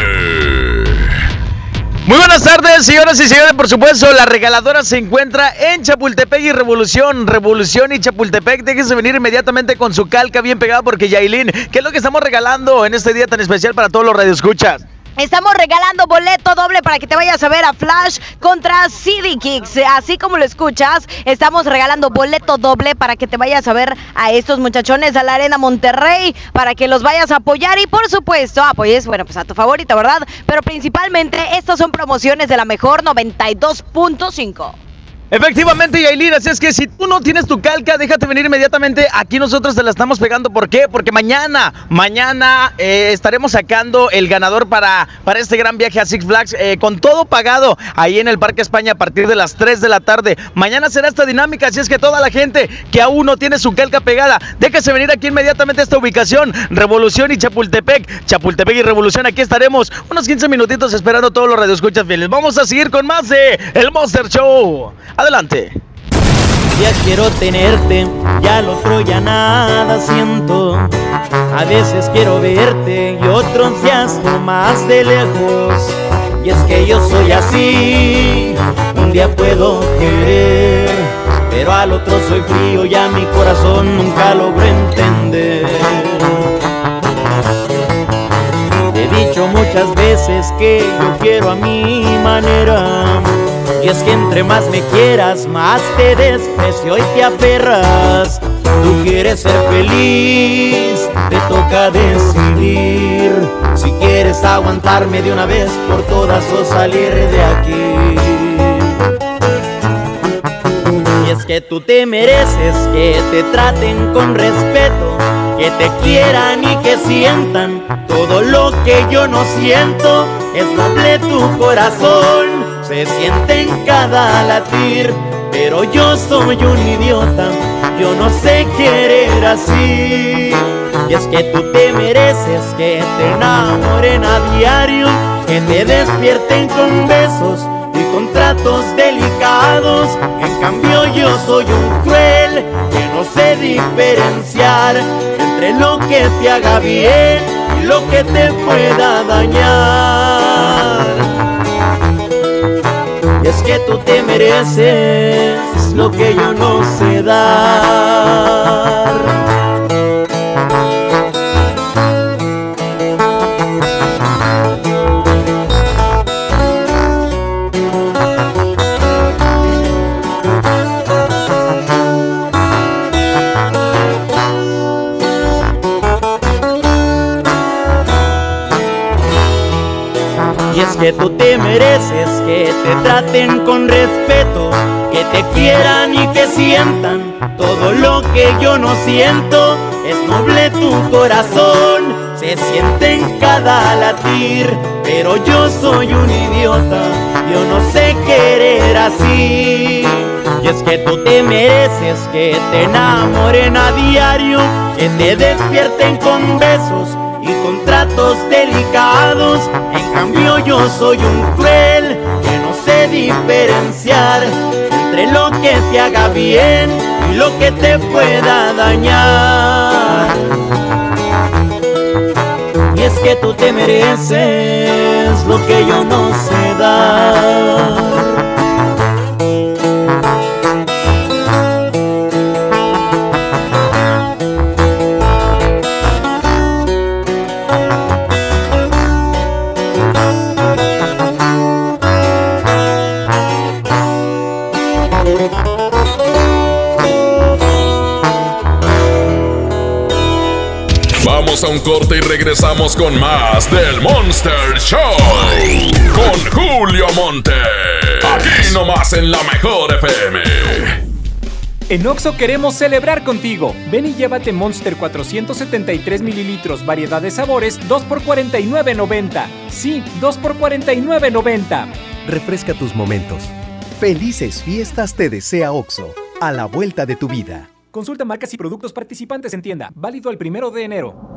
Muy buenas tardes, señoras y señores. Por supuesto, la regaladora se encuentra en Chapultepec y Revolución. Revolución y Chapultepec. Déjense venir inmediatamente con su calca bien pegada porque Yailin, ¿qué es lo que estamos regalando en este día tan especial para todos los radioescuchas? Estamos regalando boleto doble para que te vayas a ver a Flash contra CD Kicks. Así como lo escuchas, estamos regalando boleto doble para que te vayas a ver a estos muchachones a la Arena Monterrey, para que los vayas a apoyar y por supuesto apoyes, bueno, pues a tu favorito, ¿verdad? Pero principalmente estas son promociones de la mejor 92.5. Efectivamente, Yailin, así es que si tú no tienes tu calca, déjate venir inmediatamente. Aquí nosotros te la estamos pegando. ¿Por qué? Porque mañana, mañana eh, estaremos sacando el ganador para, para este gran viaje a Six Flags eh, con todo pagado ahí en el Parque España a partir de las 3 de la tarde. Mañana será esta dinámica, así es que toda la gente que aún no tiene su calca pegada, déjese venir aquí inmediatamente a esta ubicación. Revolución y Chapultepec. Chapultepec y Revolución, aquí estaremos unos 15 minutitos esperando todos los radioescuchas fieles. Vamos a seguir con más de El Monster Show. Adelante. Ya quiero tenerte, ya lo otro ya nada siento. A veces quiero verte y otros días no más de lejos. Y es que yo soy así, un día puedo querer, pero al otro soy frío y a mi corazón nunca logro entender. Te he dicho muchas veces que yo quiero a mi manera. Y es que entre más me quieras, más te desprecio y te aferras. Tú quieres ser feliz, te toca decidir. Si quieres aguantarme de una vez por todas o salir de aquí. Y es que tú te mereces que te traten con respeto, que te quieran y que sientan todo lo que yo no siento. Es noble tu corazón se siente en cada latir, pero yo soy un idiota, yo no sé querer así. Y es que tú te mereces que te enamoren a diario, que te despierten con besos y con tratos delicados. En cambio yo soy un cruel que no sé diferenciar entre lo que te haga bien y lo que te pueda dañar. Es que tú te mereces lo que yo no sé dar. Que tú te mereces que te traten con respeto, que te quieran y que sientan todo lo que yo no siento. Es noble tu corazón, se siente en cada latir, pero yo soy un idiota, yo no sé querer así. Y es que tú te mereces que te enamoren a diario, que te despierten con besos y con delicados. En cambio yo soy un cruel que no sé diferenciar entre lo que te haga bien y lo que te pueda dañar. Y es que tú te mereces lo que yo no sé dar. Vamos a un corte y regresamos con más del Monster Show. Con Julio Monte. Aquí nomás en la mejor FM. En Oxo queremos celebrar contigo. Ven y llévate Monster 473 mililitros, variedad de sabores, 2 por 49.90. Sí, 2 por 49.90. Refresca tus momentos. Felices fiestas te desea OXO, a la vuelta de tu vida. Consulta marcas y productos participantes en tienda. Válido el primero de enero.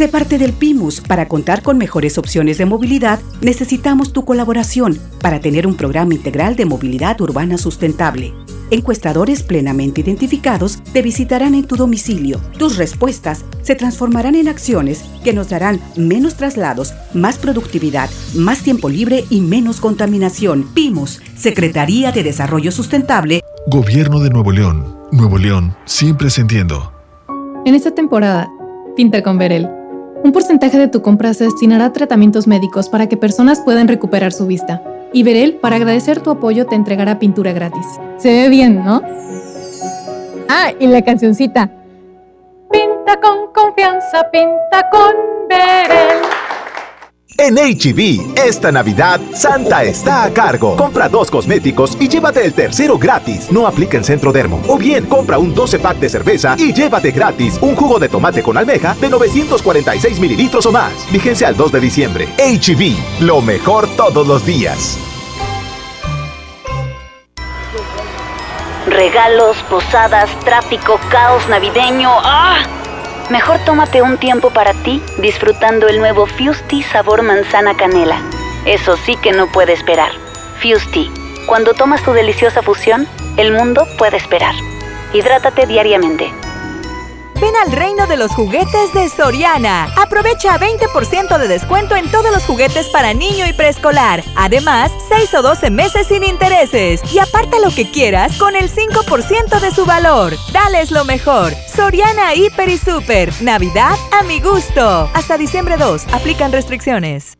Sé parte del PIMUS. Para contar con mejores opciones de movilidad, necesitamos tu colaboración para tener un programa integral de movilidad urbana sustentable. Encuestadores plenamente identificados te visitarán en tu domicilio. Tus respuestas se transformarán en acciones que nos darán menos traslados, más productividad, más tiempo libre y menos contaminación. PIMUS, Secretaría de Desarrollo Sustentable. Gobierno de Nuevo León. Nuevo León, siempre sintiendo. En esta temporada, pinta con Verel. Un porcentaje de tu compra se destinará a tratamientos médicos para que personas puedan recuperar su vista. Y Verel, para agradecer tu apoyo, te entregará pintura gratis. Se ve bien, ¿no? Ah, y la cancioncita. Pinta con confianza, pinta con Verel. En HB, esta Navidad, Santa está a cargo. Compra dos cosméticos y llévate el tercero gratis. No aplica en Centro Dermo. O bien, compra un 12 pack de cerveza y llévate gratis un jugo de tomate con almeja de 946 mililitros o más. Vigencia al 2 de diciembre. HB, lo mejor todos los días. Regalos, posadas, tráfico, caos navideño. ¡Ah! Mejor tómate un tiempo para ti disfrutando el nuevo Fusti sabor manzana canela. Eso sí que no puede esperar. Fusti. Cuando tomas tu deliciosa fusión, el mundo puede esperar. Hidrátate diariamente. Ven al reino de los juguetes de Soriana. Aprovecha 20% de descuento en todos los juguetes para niño y preescolar. Además, 6 o 12 meses sin intereses. Y aparta lo que quieras con el 5% de su valor. Dales lo mejor. Soriana Hiper y Super. Navidad a mi gusto. Hasta diciembre 2. Aplican restricciones.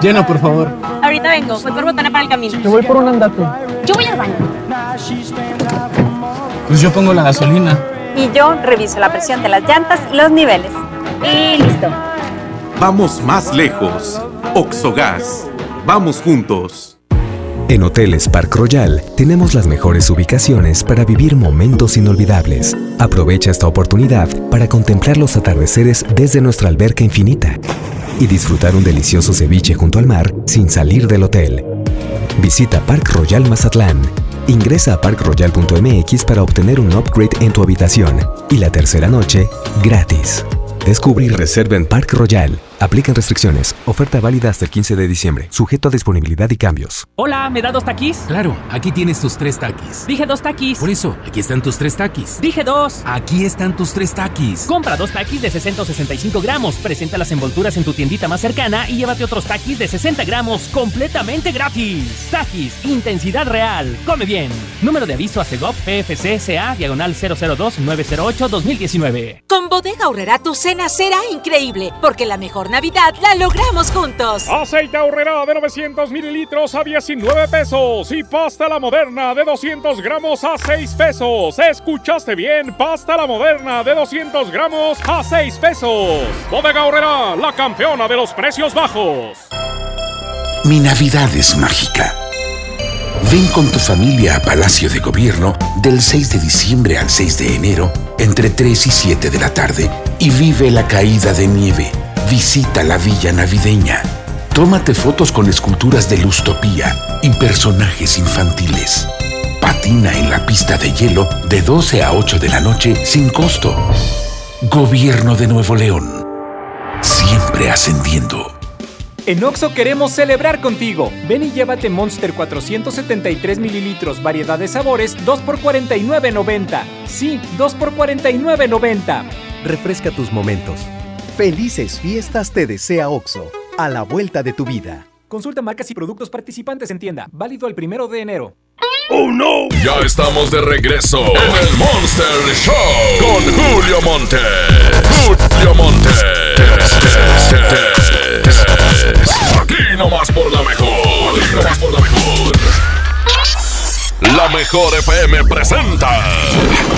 Llena, por favor. Ahorita vengo, voy por botana para el camino. Te voy por un andate. Yo voy al baño. Pues yo pongo la gasolina. Y yo reviso la presión de las llantas y los niveles. Y listo. Vamos más lejos. Oxogas. Vamos juntos. En Hoteles Park Royal tenemos las mejores ubicaciones para vivir momentos inolvidables. Aprovecha esta oportunidad para contemplar los atardeceres desde nuestra alberca infinita y disfrutar un delicioso ceviche junto al mar sin salir del hotel. Visita Park Royal Mazatlán. Ingresa a parkroyal.mx para obtener un upgrade en tu habitación y la tercera noche gratis. Descubre y reserva en Park Royal. Aplican restricciones. Oferta válida hasta el 15 de diciembre. Sujeto a disponibilidad y cambios. Hola, ¿me da dos taquis? Claro, aquí tienes tus tres taquis. Dije dos taquis. Por eso, aquí están tus tres taquis. Dije dos. Aquí están tus tres taquis. Compra dos taquis de 60 o 65 gramos. Presenta las envolturas en tu tiendita más cercana y llévate otros taquis de 60 gramos completamente gratis. Taquis, intensidad real. Come bien. Número de aviso a CEGOP PFC CA diagonal 002-908-2019. Con Bodega Aurrera tu cena será increíble, porque la mejor Navidad la logramos juntos. Aceite Aurrera de 900 mililitros a 19 pesos y pasta la moderna de 200 gramos a 6 pesos. ¿Escuchaste bien? Pasta la moderna de 200 gramos a 6 pesos. Bodega Aurrera, la campeona de los precios bajos. Mi Navidad es mágica. Ven con tu familia a Palacio de Gobierno del 6 de diciembre al 6 de enero entre 3 y 7 de la tarde y vive la caída de nieve. Visita la villa navideña. Tómate fotos con esculturas de Lustopía y personajes infantiles. Patina en la pista de hielo de 12 a 8 de la noche sin costo. Gobierno de Nuevo León. Siempre ascendiendo. En Oxo queremos celebrar contigo. Ven y llévate Monster 473 mililitros, variedad de sabores, 2 por 49.90. Sí, 2 por 49.90. Refresca tus momentos. Felices fiestas te desea OXO, a la vuelta de tu vida. Consulta marcas y productos participantes en tienda. Válido el primero de enero. ¡Oh, no! Ya estamos de regreso en el Monster Show con Julio Monte. Julio Monte. Aquí nomás por la mejor. Aquí nomás por la mejor. La mejor FM presenta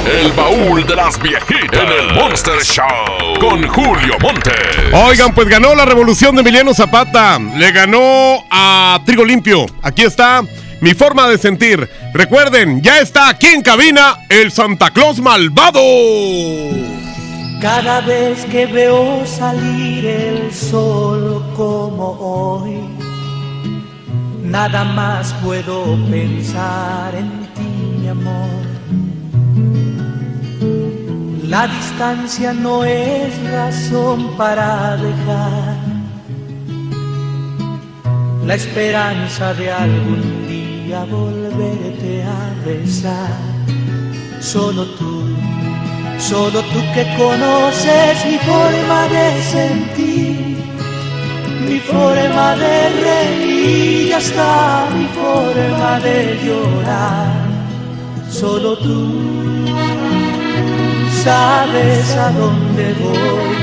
El baúl de las viejitas en el Monster Show con Julio Monte. Oigan, pues ganó la revolución de Emiliano Zapata. Le ganó a Trigo Limpio. Aquí está mi forma de sentir. Recuerden, ya está aquí en cabina el Santa Claus malvado. Cada vez que veo salir el sol como hoy, nada más puedo pensar en ti, mi amor. La distancia no es razón para dejar la esperanza de algún día volverte a besar. Solo tú Solo tú que conoces mi forma de sentir, mi forma de reír y hasta mi forma de llorar. Solo tú sabes a dónde voy.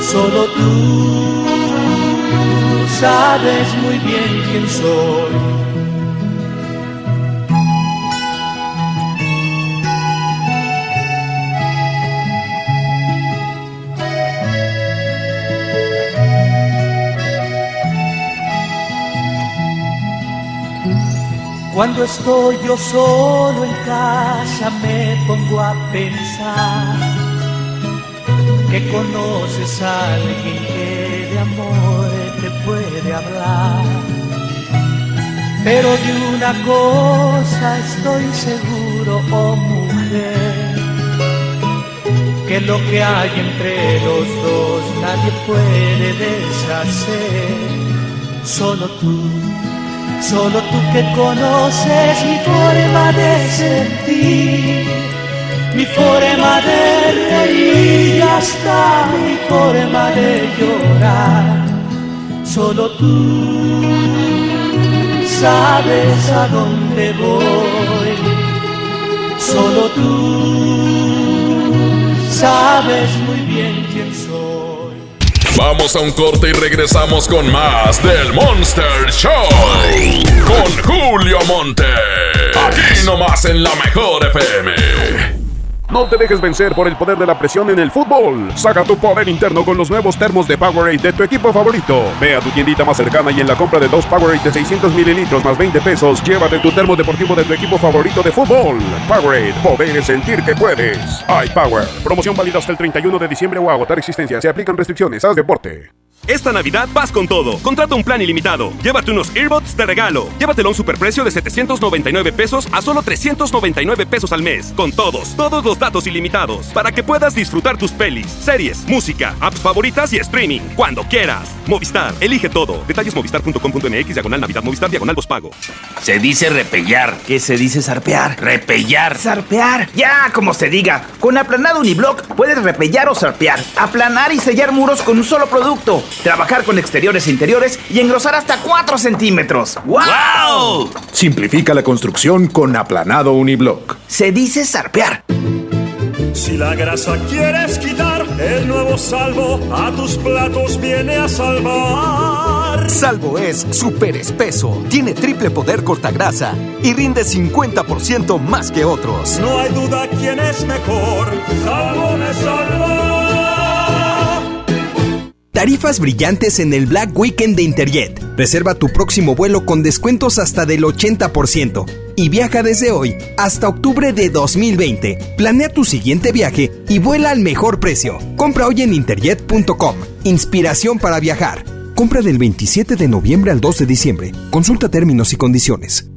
Solo tú sabes muy bien quién soy. Cuando estoy yo solo en casa me pongo a pensar que conoces a alguien que de amor te puede hablar. Pero de una cosa estoy seguro, oh mujer, que lo que hay entre los dos nadie puede deshacer, solo tú Solo tú que conoces mi forma de sentir, mi forma de reír hasta mi forma de llorar. Solo tú sabes a dónde voy. Solo tú sabes muy bien quién soy. Vamos a un corte y regresamos con más del Monster Show. Con Julio Monte. Aquí nomás en la mejor FM. No te dejes vencer por el poder de la presión en el fútbol. Saca tu poder interno con los nuevos termos de Powerade de tu equipo favorito. Ve a tu tiendita más cercana y en la compra de dos Powerade de 600 mililitros más 20 pesos, llévate tu termo deportivo de tu equipo favorito de fútbol. Powerade, poder es sentir que puedes. iPower. Promoción válida hasta el 31 de diciembre o agotar existencia. Se aplican restricciones. Haz deporte. Esta Navidad vas con todo. Contrata un plan ilimitado. Llévate unos earbuds de regalo. Llévatelo a un superprecio de 799 pesos a solo 399 pesos al mes. Con todos, todos los datos ilimitados. Para que puedas disfrutar tus pelis, series, música, apps favoritas y streaming. Cuando quieras. Movistar, elige todo. Detalles movistar.com.mx, diagonal Navidad, Movistar, diagonal pago. Se dice repellar. ¿Qué se dice zarpear? Repellar. Zarpear. Ya, como se diga. Con aplanado uniblock puedes repellar o zarpear. Aplanar y sellar muros con un solo producto trabajar con exteriores e interiores y engrosar hasta 4 centímetros. ¡Wow! Simplifica la construcción con aplanado uniblock. Se dice zarpear. Si la grasa quieres quitar, el nuevo salvo a tus platos viene a salvar. Salvo es súper espeso, tiene triple poder cortagrasa y rinde 50% más que otros. No hay duda quién es mejor. Salvo me salva. Tarifas brillantes en el Black Weekend de Interjet. Reserva tu próximo vuelo con descuentos hasta del 80% y viaja desde hoy hasta octubre de 2020. Planea tu siguiente viaje y vuela al mejor precio. Compra hoy en interjet.com. Inspiración para viajar. Compra del 27 de noviembre al 2 de diciembre. Consulta términos y condiciones.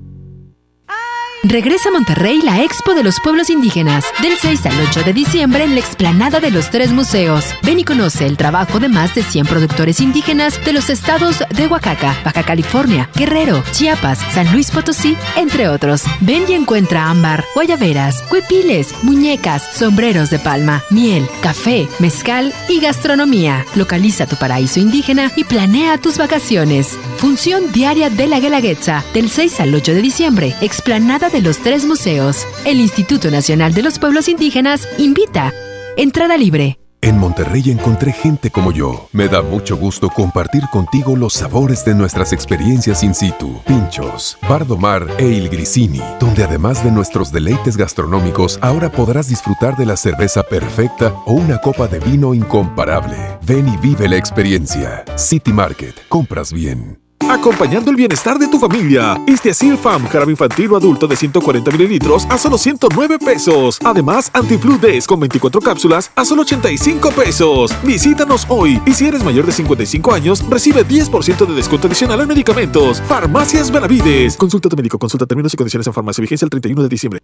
Regresa a Monterrey la Expo de los Pueblos Indígenas, del 6 al 8 de diciembre en la explanada de los tres museos. Ven y conoce el trabajo de más de 100 productores indígenas de los estados de Oaxaca, Baja California, Guerrero, Chiapas, San Luis Potosí, entre otros. Ven y encuentra ámbar, guayaberas, cuepiles, muñecas, sombreros de palma, miel, café, mezcal y gastronomía. Localiza tu paraíso indígena y planea tus vacaciones. Función diaria de la Guelaguetza, del 6 al 8 de diciembre, explanada de los tres museos. El Instituto Nacional de los Pueblos Indígenas invita. Entrada libre. En Monterrey encontré gente como yo. Me da mucho gusto compartir contigo los sabores de nuestras experiencias in situ. Pinchos, Bardo Mar e Il Grisini, donde además de nuestros deleites gastronómicos, ahora podrás disfrutar de la cerveza perfecta o una copa de vino incomparable. Ven y vive la experiencia. City Market, compras bien. Acompañando el bienestar de tu familia. Este Asil Fam, jarabe infantil o adulto de 140 mililitros a solo 109 pesos. Además, Antiflu Days con 24 cápsulas a solo 85 pesos. Visítanos hoy y si eres mayor de 55 años, recibe 10% de descuento adicional en medicamentos. Farmacias Benavides. Consulta tu médico, consulta términos y condiciones en farmacia. Vigencia el 31 de diciembre.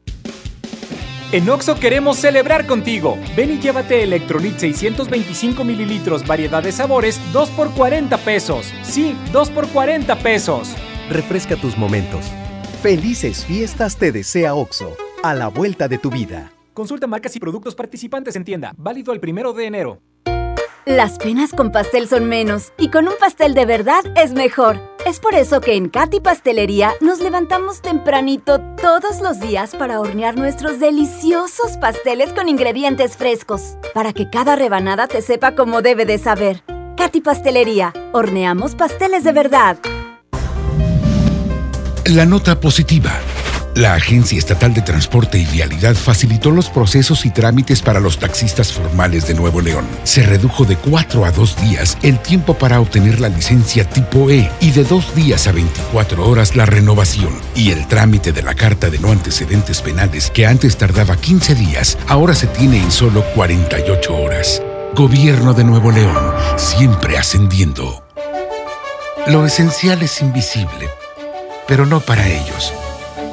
En Oxo queremos celebrar contigo. Ven y llévate Electrolit 625 mililitros, variedad de sabores, 2 por 40 pesos. Sí, 2 por 40 pesos. Refresca tus momentos. Felices fiestas te desea Oxo, a la vuelta de tu vida. Consulta marcas y productos participantes en tienda. Válido el primero de enero. Las penas con pastel son menos y con un pastel de verdad es mejor. Es por eso que en Katy Pastelería nos levantamos tempranito todos los días para hornear nuestros deliciosos pasteles con ingredientes frescos, para que cada rebanada te sepa como debe de saber. Katy Pastelería, horneamos pasteles de verdad. La nota positiva. La Agencia Estatal de Transporte y Vialidad facilitó los procesos y trámites para los taxistas formales de Nuevo León. Se redujo de 4 a 2 días el tiempo para obtener la licencia tipo E y de 2 días a 24 horas la renovación. Y el trámite de la carta de no antecedentes penales, que antes tardaba 15 días, ahora se tiene en solo 48 horas. Gobierno de Nuevo León, siempre ascendiendo. Lo esencial es invisible, pero no para ellos.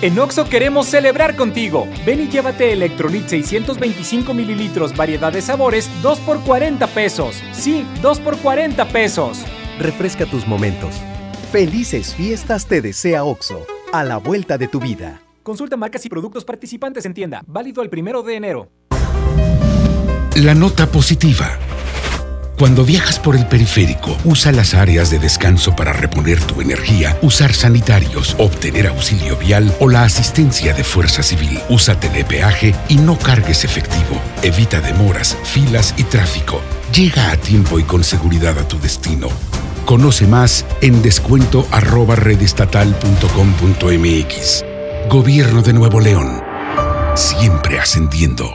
En Oxo queremos celebrar contigo. Ven y llévate Electrolit 625 mililitros, variedad de sabores, 2 por 40 pesos. Sí, 2 por 40 pesos. Refresca tus momentos. Felices fiestas te desea OXO, a la vuelta de tu vida. Consulta marcas y productos participantes en tienda. Válido el primero de enero. La nota positiva. Cuando viajas por el periférico, usa las áreas de descanso para reponer tu energía, usar sanitarios, obtener auxilio vial o la asistencia de fuerza civil. Usa telepeaje y no cargues efectivo. Evita demoras, filas y tráfico. Llega a tiempo y con seguridad a tu destino. Conoce más en descuento arroba redestatal.com.mx. Gobierno de Nuevo León. Siempre ascendiendo.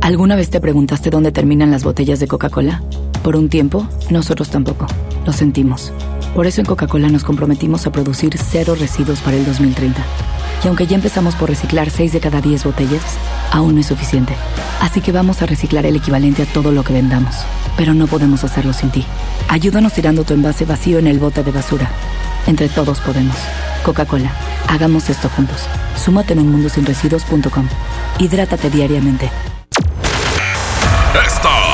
¿Alguna vez te preguntaste dónde terminan las botellas de Coca-Cola? Por un tiempo, nosotros tampoco. Lo sentimos. Por eso en Coca-Cola nos comprometimos a producir cero residuos para el 2030. Y aunque ya empezamos por reciclar 6 de cada 10 botellas, aún no es suficiente. Así que vamos a reciclar el equivalente a todo lo que vendamos. Pero no podemos hacerlo sin ti. Ayúdanos tirando tu envase vacío en el bote de basura. Entre todos podemos. Coca-Cola, hagamos esto juntos. Súmate en unmundosinresiduos.com. Hidrátate diariamente. Esta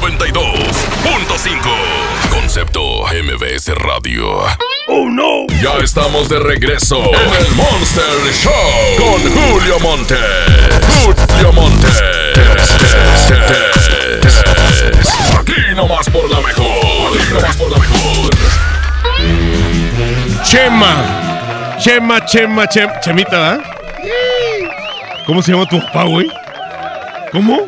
92.5. Concepto MBS Radio. ¡Oh no! Ya estamos de regreso en el Monster Show con Julio Monte. Julio Monte. Aquí nomás por la mejor. Aquí nomás por la mejor. Chema. Chema, Chema, Chema. Chemita, ¿verdad? ¿Cómo se llama tu papá, güey? ¿Cómo?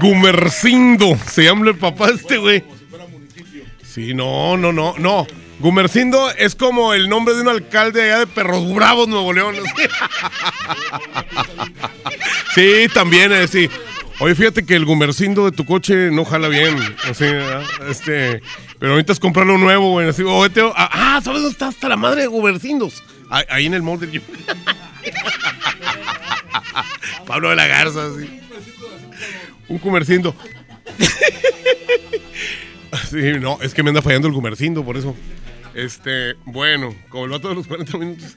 Gumercindo. Se llama el papá de este, güey. Sí, no, no, no, no. Gumercindo es como el nombre de un alcalde allá de Perros Bravos, Nuevo León. Sí, también, eh, sí. Oye, fíjate que el Gumercindo de tu coche no jala bien. Así, ¿verdad? este, pero ahorita es comprarlo nuevo, güey. Así, o vete a- ah, ¿sabes dónde está hasta la madre de Gumercindos? Ahí, en el mall del Pablo de la Garza, sí. Un Gumercindo. Sí, no, es que me anda fallando el Gumercindo, por eso. Este, bueno, como el vato de los 40 minutos.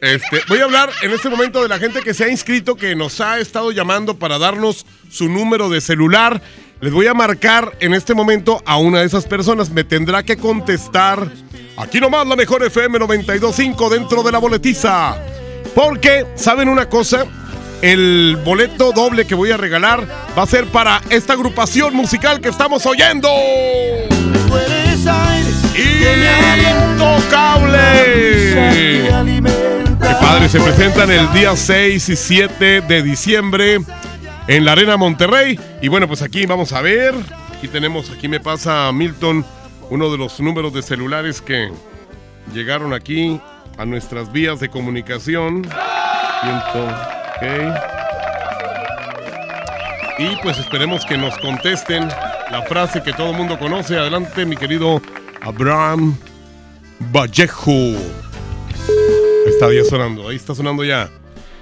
Este, voy a hablar en este momento de la gente que se ha inscrito, que nos ha estado llamando para darnos su número de celular. Les voy a marcar en este momento a una de esas personas. Me tendrá que contestar. Aquí nomás la mejor FM 925 dentro de la boletiza. Porque, ¿saben una cosa? El boleto doble que voy a regalar va a ser para esta agrupación musical que estamos oyendo. Intocable. Qué padre, se presentan el día 6 y 7 de diciembre en la Arena Monterrey. Y bueno, pues aquí vamos a ver. Aquí tenemos, aquí me pasa Milton, uno de los números de celulares que llegaron aquí a nuestras vías de comunicación. Ok. Y pues esperemos que nos contesten la frase que todo el mundo conoce. Adelante, mi querido Abraham Vallejo. Está ya sonando, ahí está sonando ya.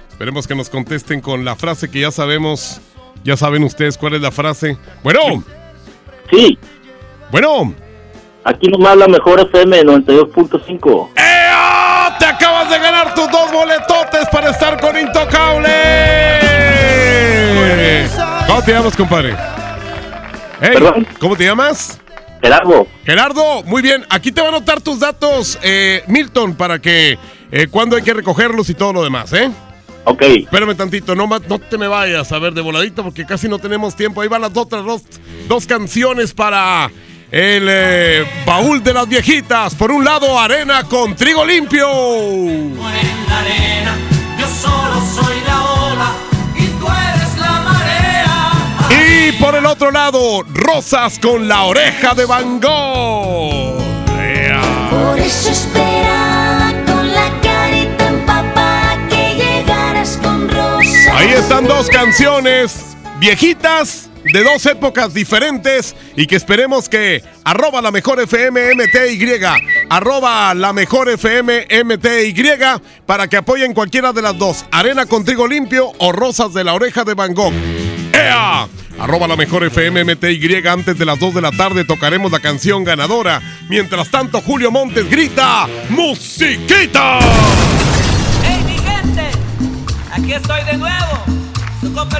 Esperemos que nos contesten con la frase que ya sabemos. Ya saben ustedes cuál es la frase. Bueno. Sí. Bueno. Aquí nomás la mejor FM 92.5. ¡Ea! Ganar tus dos boletotes para estar con Intocable. ¿Cómo te llamas, compadre? Hey, ¿Cómo te llamas? Gerardo. Gerardo, muy bien. Aquí te va a anotar tus datos, eh, Milton, para que eh, cuándo hay que recogerlos y todo lo demás, ¿eh? Ok. Espérame tantito, no, te me vayas a ver de voladito porque casi no tenemos tiempo. Ahí van las otras dos, dos canciones para el eh, baúl de las viejitas. Por un lado, arena con trigo limpio. en la arena. Yo solo soy la ola y tú eres la marea. Y por el otro lado, rosas con la oreja de Van Gogh. Por eso esperaba con la carita empapada que llegaras con rosas. Ahí están dos canciones viejitas de dos épocas diferentes y que esperemos que arroba la mejor FM MTY, arroba la mejor FM MTY para que apoyen cualquiera de las dos, Arena con Trigo Limpio o Rosas de la Oreja de Van Gogh. ¡Ea! Arroba la mejor FM MTY antes de las 2 de la tarde tocaremos la canción ganadora. Mientras tanto, Julio Montes grita ¡Musiquita! ¡Hey, mi gente! Aquí estoy de nuevo, su compa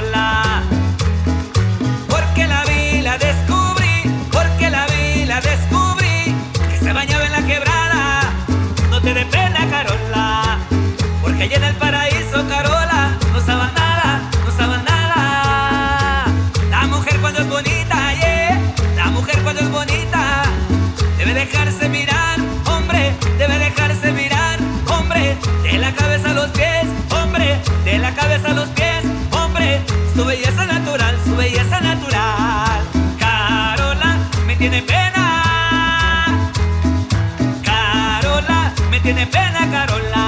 En el paraíso, Carola, no saben nada, no saben nada. La mujer cuando es bonita, yeah. La mujer cuando es bonita. Debe dejarse mirar, hombre, debe dejarse mirar, hombre, de la cabeza a los pies, hombre, de la cabeza a los pies, hombre, su belleza natural, su belleza natural. Carola me tiene pena, Carola me tiene pena, Carola.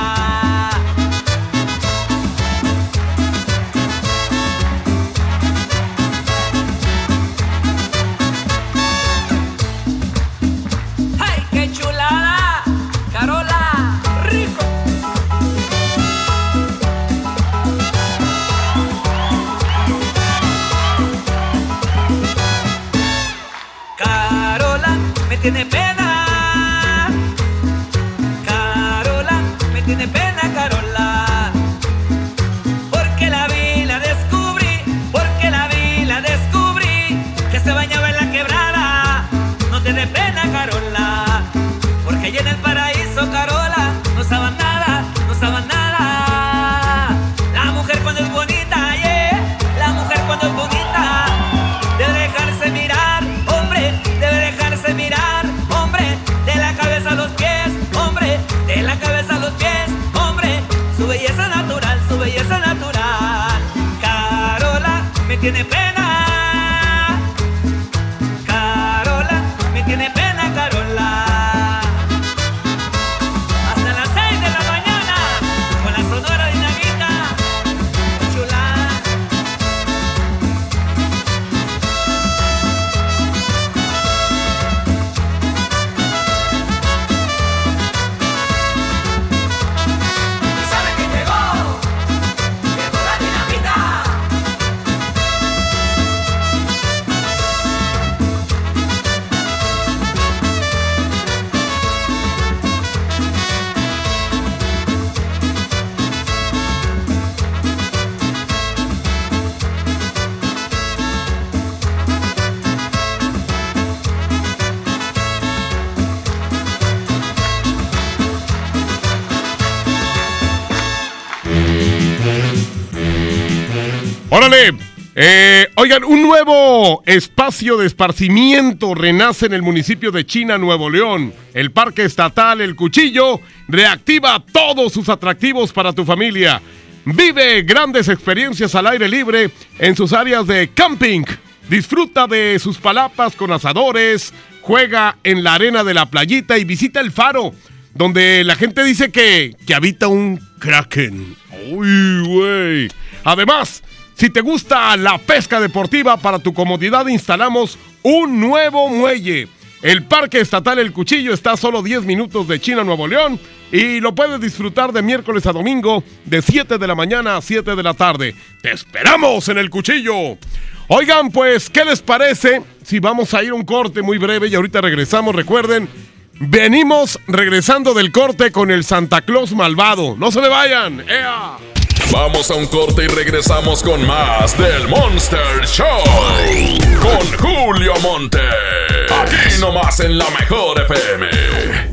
Oigan, un nuevo espacio de esparcimiento renace en el municipio de China, Nuevo León. El Parque Estatal El Cuchillo reactiva todos sus atractivos para tu familia. Vive grandes experiencias al aire libre en sus áreas de camping. Disfruta de sus palapas con asadores, juega en la arena de la playita y visita el faro, donde la gente dice que, que habita un kraken. Uy, güey. Además, si te gusta la pesca deportiva, para tu comodidad instalamos un nuevo muelle. El Parque Estatal El Cuchillo está a solo 10 minutos de China, Nuevo León, y lo puedes disfrutar de miércoles a domingo de 7 de la mañana a 7 de la tarde. ¡Te esperamos en El Cuchillo! Oigan, pues, ¿qué les parece si vamos a ir a un corte muy breve y ahorita regresamos? Recuerden, venimos regresando del corte con el Santa Claus malvado. ¡No se me vayan! ¡Ea! Vamos a un corte y regresamos con más del Monster Show. Con Julio Monte. Aquí nomás en la mejor FM.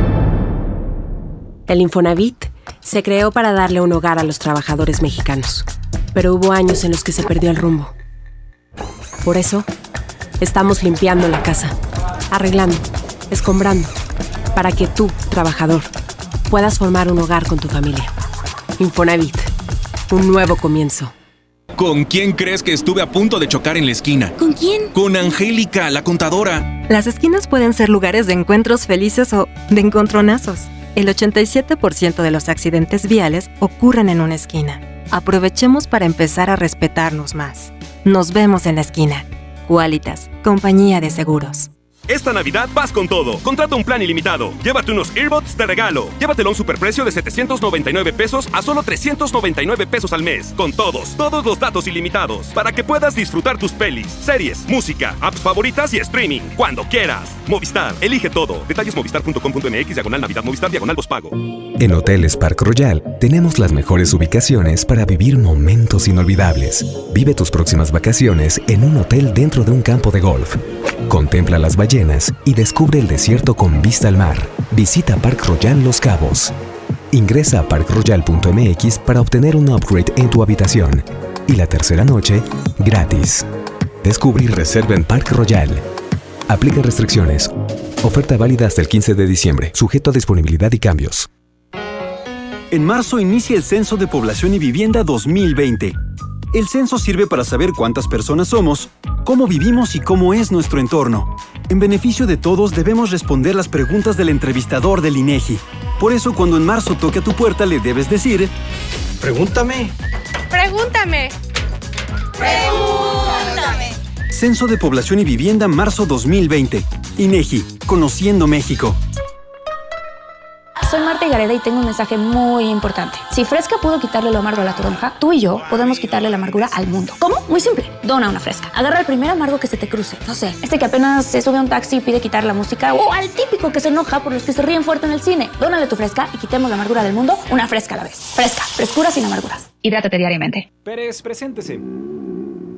El Infonavit se creó para darle un hogar a los trabajadores mexicanos, pero hubo años en los que se perdió el rumbo. Por eso, estamos limpiando la casa, arreglando, escombrando, para que tú, trabajador, puedas formar un hogar con tu familia. Infonavit, un nuevo comienzo. ¿Con quién crees que estuve a punto de chocar en la esquina? ¿Con quién? Con Angélica, la contadora. Las esquinas pueden ser lugares de encuentros felices o de encontronazos. El 87% de los accidentes viales ocurren en una esquina. Aprovechemos para empezar a respetarnos más. Nos vemos en la esquina. Qualitas, compañía de seguros. Esta Navidad vas con todo. Contrata un plan ilimitado. Llévate unos earbuds de regalo. Llévatelo a un superprecio de 799 pesos a solo 399 pesos al mes. Con todos, todos los datos ilimitados. Para que puedas disfrutar tus pelis, series, música, apps favoritas y streaming. Cuando quieras. Movistar, elige todo. Detalles movistar.com.mx, diagonal Navidad, Movistar, diagonal pago. En Hoteles Park Royal tenemos las mejores ubicaciones para vivir momentos inolvidables. Vive tus próximas vacaciones en un hotel dentro de un campo de golf. Contempla las ballenas y descubre el desierto con vista al mar. Visita Park Royal Los Cabos. Ingresa a parkroyal.mx para obtener un upgrade en tu habitación. Y la tercera noche, gratis. Descubre y reserva en Park Royal. Aplica restricciones. Oferta válida hasta el 15 de diciembre, sujeto a disponibilidad y cambios. En marzo inicia el Censo de Población y Vivienda 2020. El censo sirve para saber cuántas personas somos, cómo vivimos y cómo es nuestro entorno. En beneficio de todos debemos responder las preguntas del entrevistador del INEGI. Por eso cuando en marzo toque a tu puerta le debes decir, pregúntame. Pregúntame. Pregúntame. Censo de Población y Vivienda marzo 2020. INEGI, Conociendo México. Soy Marta Gareda y tengo un mensaje muy importante. Si Fresca pudo quitarle lo amargo a la toronja, tú y yo podemos quitarle la amargura al mundo. ¿Cómo? Muy simple. Dona una Fresca. Agarra el primer amargo que se te cruce. No sé, este que apenas se sube a un taxi y pide quitar la música o al típico que se enoja por los que se ríen fuerte en el cine. Dónale tu Fresca y quitemos la amargura del mundo una Fresca a la vez. Fresca. Frescura sin amarguras. Hidrátate diariamente. Pérez, preséntese.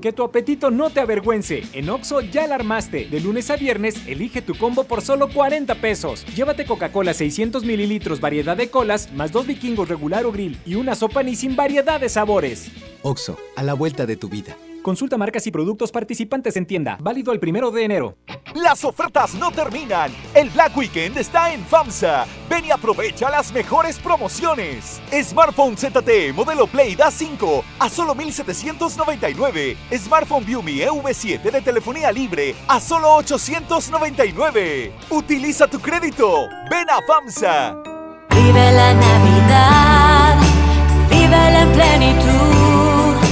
Que tu apetito no te avergüence. En Oxo ya la armaste. De lunes a viernes, elige tu combo por solo 40 pesos. Llévate Coca-Cola 600 mililitros, variedad de colas, más dos vikingos regular o grill y una sopa ni sin variedad de sabores. Oxo, a la vuelta de tu vida. Consulta marcas y productos participantes en tienda. Válido el primero de enero. Las ofertas no terminan. El Black Weekend está en FAMSA. Ven y aprovecha las mejores promociones. Smartphone ZTE modelo Play Da 5 a solo 1799. Smartphone Viumi EV7 de telefonía libre a solo 899. Utiliza tu crédito. Ven a FAMSA. Vive la Navidad. Vive en plenitud.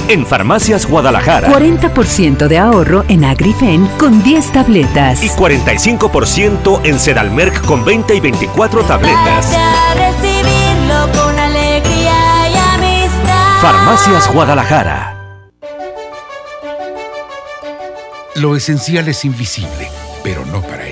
En Farmacias Guadalajara. 40% de ahorro en Agrifen con 10 tabletas. Y 45% en Sedalmerc con 20 y 24 tabletas. Para recibirlo con alegría y amistad. Farmacias Guadalajara. Lo esencial es invisible, pero no para ellos.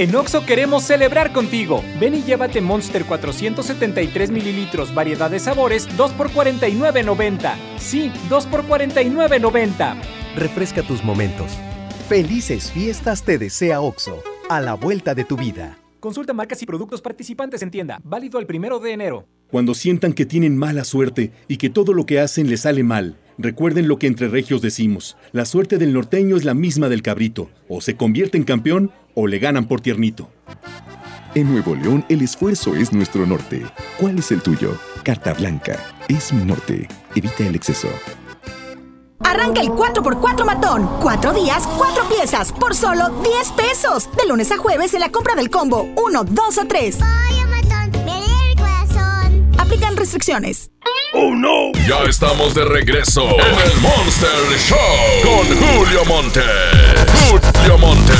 En Oxo queremos celebrar contigo. Ven y llévate Monster 473 mililitros, variedad de sabores, 2 por 49.90. Sí, 2 por 49.90. Refresca tus momentos. Felices fiestas te desea Oxo, a la vuelta de tu vida. Consulta marcas y productos participantes en tienda. Válido el primero de enero. Cuando sientan que tienen mala suerte y que todo lo que hacen les sale mal, recuerden lo que entre regios decimos. La suerte del norteño es la misma del cabrito. O se convierte en campeón o le ganan por tiernito. En Nuevo León el esfuerzo es nuestro norte. ¿Cuál es el tuyo? Carta Blanca. Es mi norte. Evita el exceso. Arranca el 4x4 matón. Cuatro días, cuatro piezas, por solo 10 pesos. De lunes a jueves en la compra del combo 1, 2 o 3. Aplican restricciones. ¡Oh, no! Ya estamos de regreso en el Monster Show con Julio Monte. Julio Monte.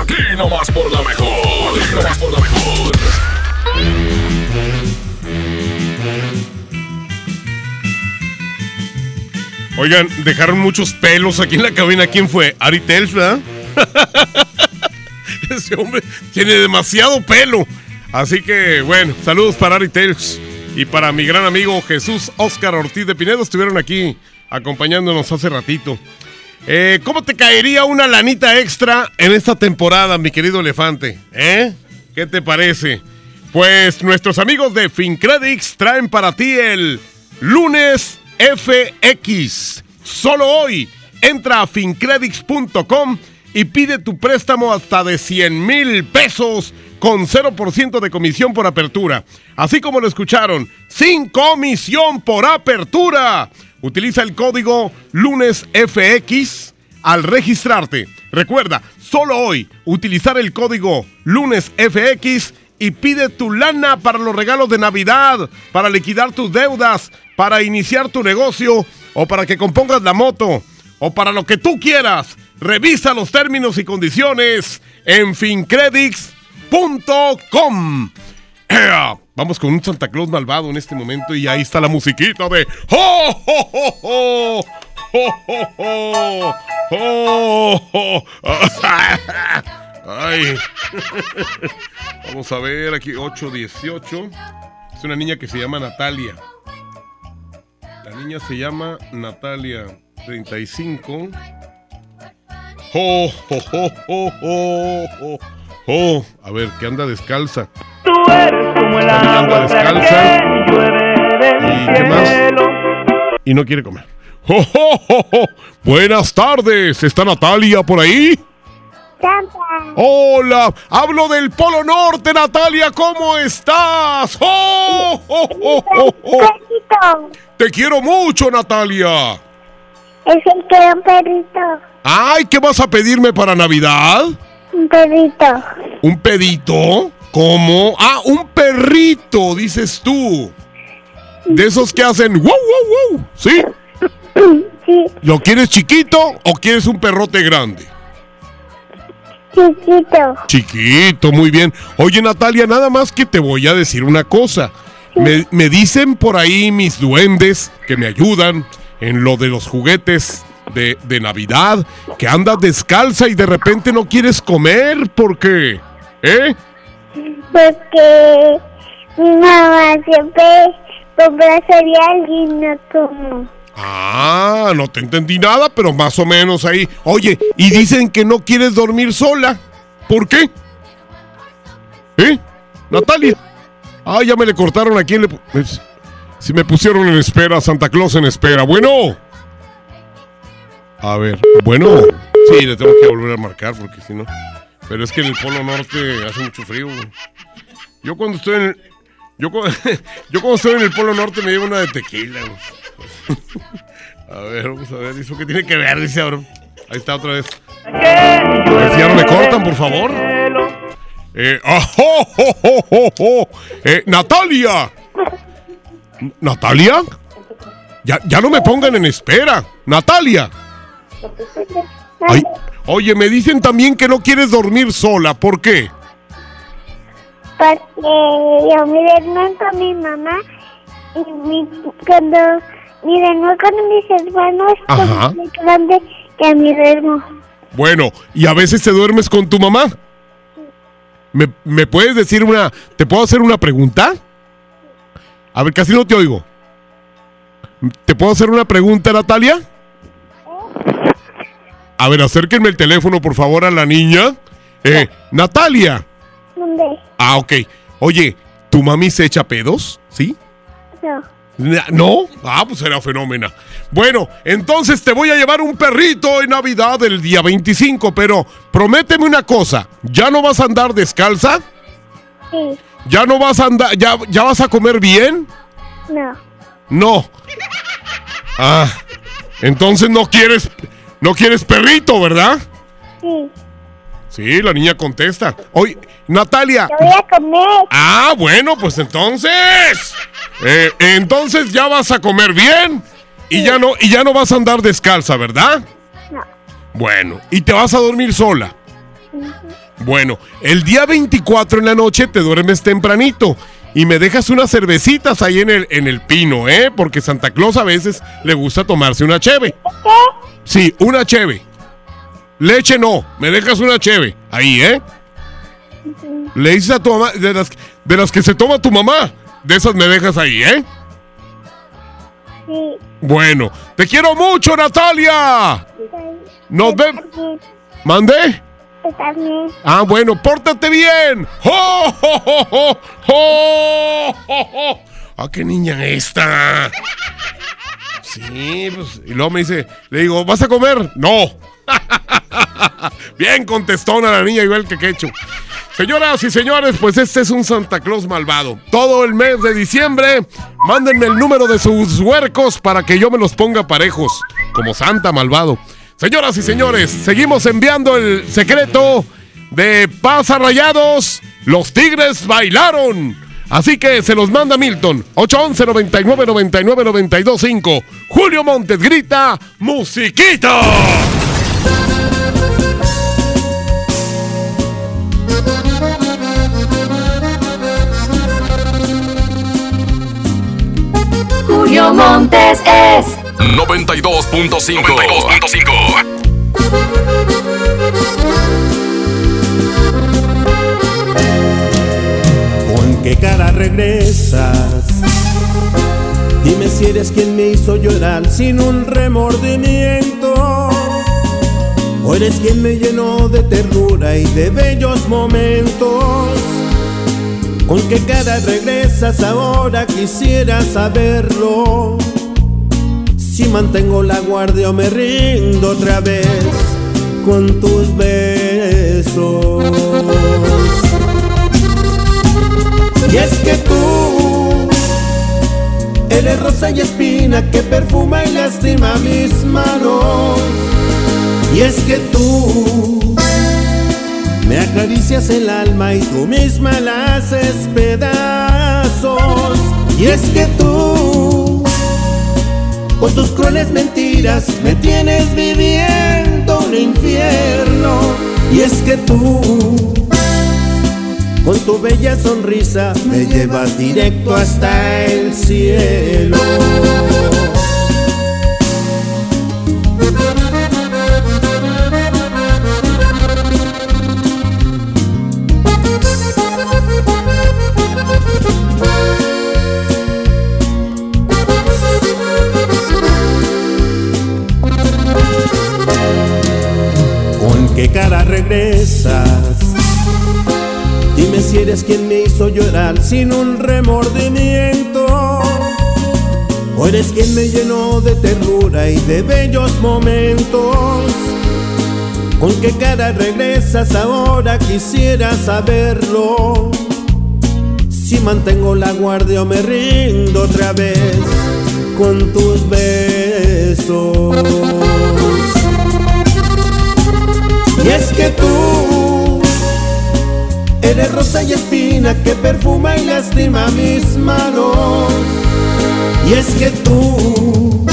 Aquí nomás por la mejor. Aquí nomás por la mejor. Oigan, dejaron muchos pelos aquí en la cabina. ¿Quién fue? Ari Tells, ¿verdad? Ese hombre tiene demasiado pelo. Así que, bueno, saludos para Ari Tells y para mi gran amigo Jesús Oscar Ortiz de Pinedo. Estuvieron aquí acompañándonos hace ratito. Eh, ¿Cómo te caería una lanita extra en esta temporada, mi querido elefante? ¿Eh? ¿Qué te parece? Pues nuestros amigos de FinCredits traen para ti el lunes FX. Solo hoy, entra a fincredits.com y pide tu préstamo hasta de 100 mil pesos con 0% de comisión por apertura. Así como lo escucharon, sin comisión por apertura. Utiliza el código LUNESFX al registrarte. Recuerda, solo hoy, utilizar el código LUNESFX y pide tu lana para los regalos de Navidad, para liquidar tus deudas, para iniciar tu negocio o para que compongas la moto o para lo que tú quieras. Revisa los términos y condiciones en ¡Ea! Vamos con un Santa Claus malvado en este momento y ahí está la musiquita de ¡Oh, oh, oh, oh! ¡Oh, oh, oh! ¡Oh, oh! ¡Ay! Vamos a ver aquí, 818. Es una niña que se llama Natalia. La niña se llama Natalia, 35. ¡Oh, oh, oh, oh, oh, oh! Oh! A ver, que anda descalza. Tú eres como el niña anda agua descalza. que llueve del ¿Y qué más? Y no quiere comer. ¡Oh, oh, oh, oh! Buenas tardes. ¿Está Natalia por ahí? Hola, hablo del Polo Norte, Natalia, ¿cómo estás? ¡Oh, oh, oh, oh, oh! Te quiero mucho, Natalia. Es el que un perrito. Ay, ¿qué vas a pedirme para Navidad? Un perrito. ¿Un pedito? ¿Cómo? Ah, un perrito, dices tú. De esos que hacen wow, wow, wow. ¿Sí? Sí, ¿Lo quieres chiquito o quieres un perrote grande? chiquito. Chiquito, muy bien. Oye, Natalia, nada más que te voy a decir una cosa. Me, me dicen por ahí mis duendes que me ayudan en lo de los juguetes de, de Navidad, que andas descalza y de repente no quieres comer. ¿Por qué? ¿Eh? Porque mi mamá siempre compra cereal y no como. Ah, no te entendí nada, pero más o menos ahí. Oye, y dicen que no quieres dormir sola. ¿Por qué? ¿Eh? Natalia. Ah, ya me le cortaron aquí. Le... Si me pusieron en espera, Santa Claus en espera. Bueno. A ver, bueno. Sí, le tengo que volver a marcar porque si no. Pero es que en el Polo Norte hace mucho frío. Yo cuando estoy en el, yo, yo cuando estoy en el Polo Norte me llevo una de tequila. A ver, vamos a ver. ¿Eso qué tiene que ver? Dice ahora. Ahí está otra vez. Si ya no me cortan, por favor. Eh. Eh, Natalia. ¿Natalia? Ya, ya no me pongan en espera. Natalia. Ay, oye, me dicen también que no quieres dormir sola. ¿Por qué? Porque yo me duermo con mi mamá y mi, cuando me duermo con mis hermanos, Ajá. como muy grande que me duermo. Bueno, ¿y a veces te duermes con tu mamá? ¿Me, me puedes decir una... ¿Te puedo hacer una pregunta? A ver, casi no te oigo. ¿Te puedo hacer una pregunta, Natalia? A ver, acérquenme el teléfono, por favor, a la niña. Eh, Natalia. ¿Dónde? Ah, ok. Oye, ¿tu mami se echa pedos? ¿Sí? No. ¿No? Ah, pues era fenómena. Bueno, entonces te voy a llevar un perrito en Navidad el día 25, pero prométeme una cosa, ¿ya no vas a andar descalza? Sí. ¿Ya no vas a andar, ya, ya vas a comer bien? No. No. Ah, entonces no quieres, no quieres perrito, ¿verdad? Sí. Sí, la niña contesta. Oye, Natalia. Voy a comer. Ah, bueno, pues entonces. eh, entonces ya vas a comer bien y ya no y ya no vas a andar descalza, ¿verdad? No. Bueno, y te vas a dormir sola. Bueno, el día 24 en la noche te duermes tempranito y me dejas unas cervecitas ahí en el, en el pino, ¿eh? Porque Santa Claus a veces le gusta tomarse una cheve. Sí, una cheve. Leche no, me dejas una cheve ahí, ¿eh? Le dices a tu mamá, de las, de las que se toma tu mamá, de esas me dejas ahí, ¿eh? Sí. Bueno, te quiero mucho, Natalia. Nos vemos. Ah, bueno, pórtate bien. ¡Oh, oh, oh, oh, oh, oh, oh! ¡Ah, qué niña esta! Sí, pues. Y luego me dice, le digo, ¿vas a comer? No. Bien contestona la niña igual que quecho. Señoras y señores, pues este es un Santa Claus malvado. Todo el mes de diciembre, mándenme el número de sus huercos para que yo me los ponga parejos, como Santa malvado. Señoras y señores, seguimos enviando el secreto de Pasa Rayados. Los Tigres bailaron. Así que se los manda Milton. 811 99 99 92 5. Julio Montes grita: ¡Musiquita! Julio Montes es 92.5. 92.5. ¿Con qué cara regresas? Dime si eres quien me hizo llorar sin un remordimiento. O eres quien me llenó de ternura y de bellos momentos. ¿Con qué cara regresas ahora? Quisiera saberlo. Si mantengo la guardia o me rindo otra vez con tus besos. Y es que tú eres rosa y espina que perfuma y lastima mis manos. Y es que tú me acaricias el alma y tú misma la haces pedazos. Y es que tú, con tus crueles mentiras, me tienes viviendo un infierno. Y es que tú, con tu bella sonrisa, me llevas directo hasta el cielo. Dime si eres quien me hizo llorar sin un remordimiento. O eres quien me llenó de ternura y de bellos momentos. ¿Con qué cara regresas ahora? Quisiera saberlo. Si mantengo la guardia o me rindo otra vez con tus besos. Y es que tú Eres rosa y espina que perfuma y lastima mis manos. Y es que tú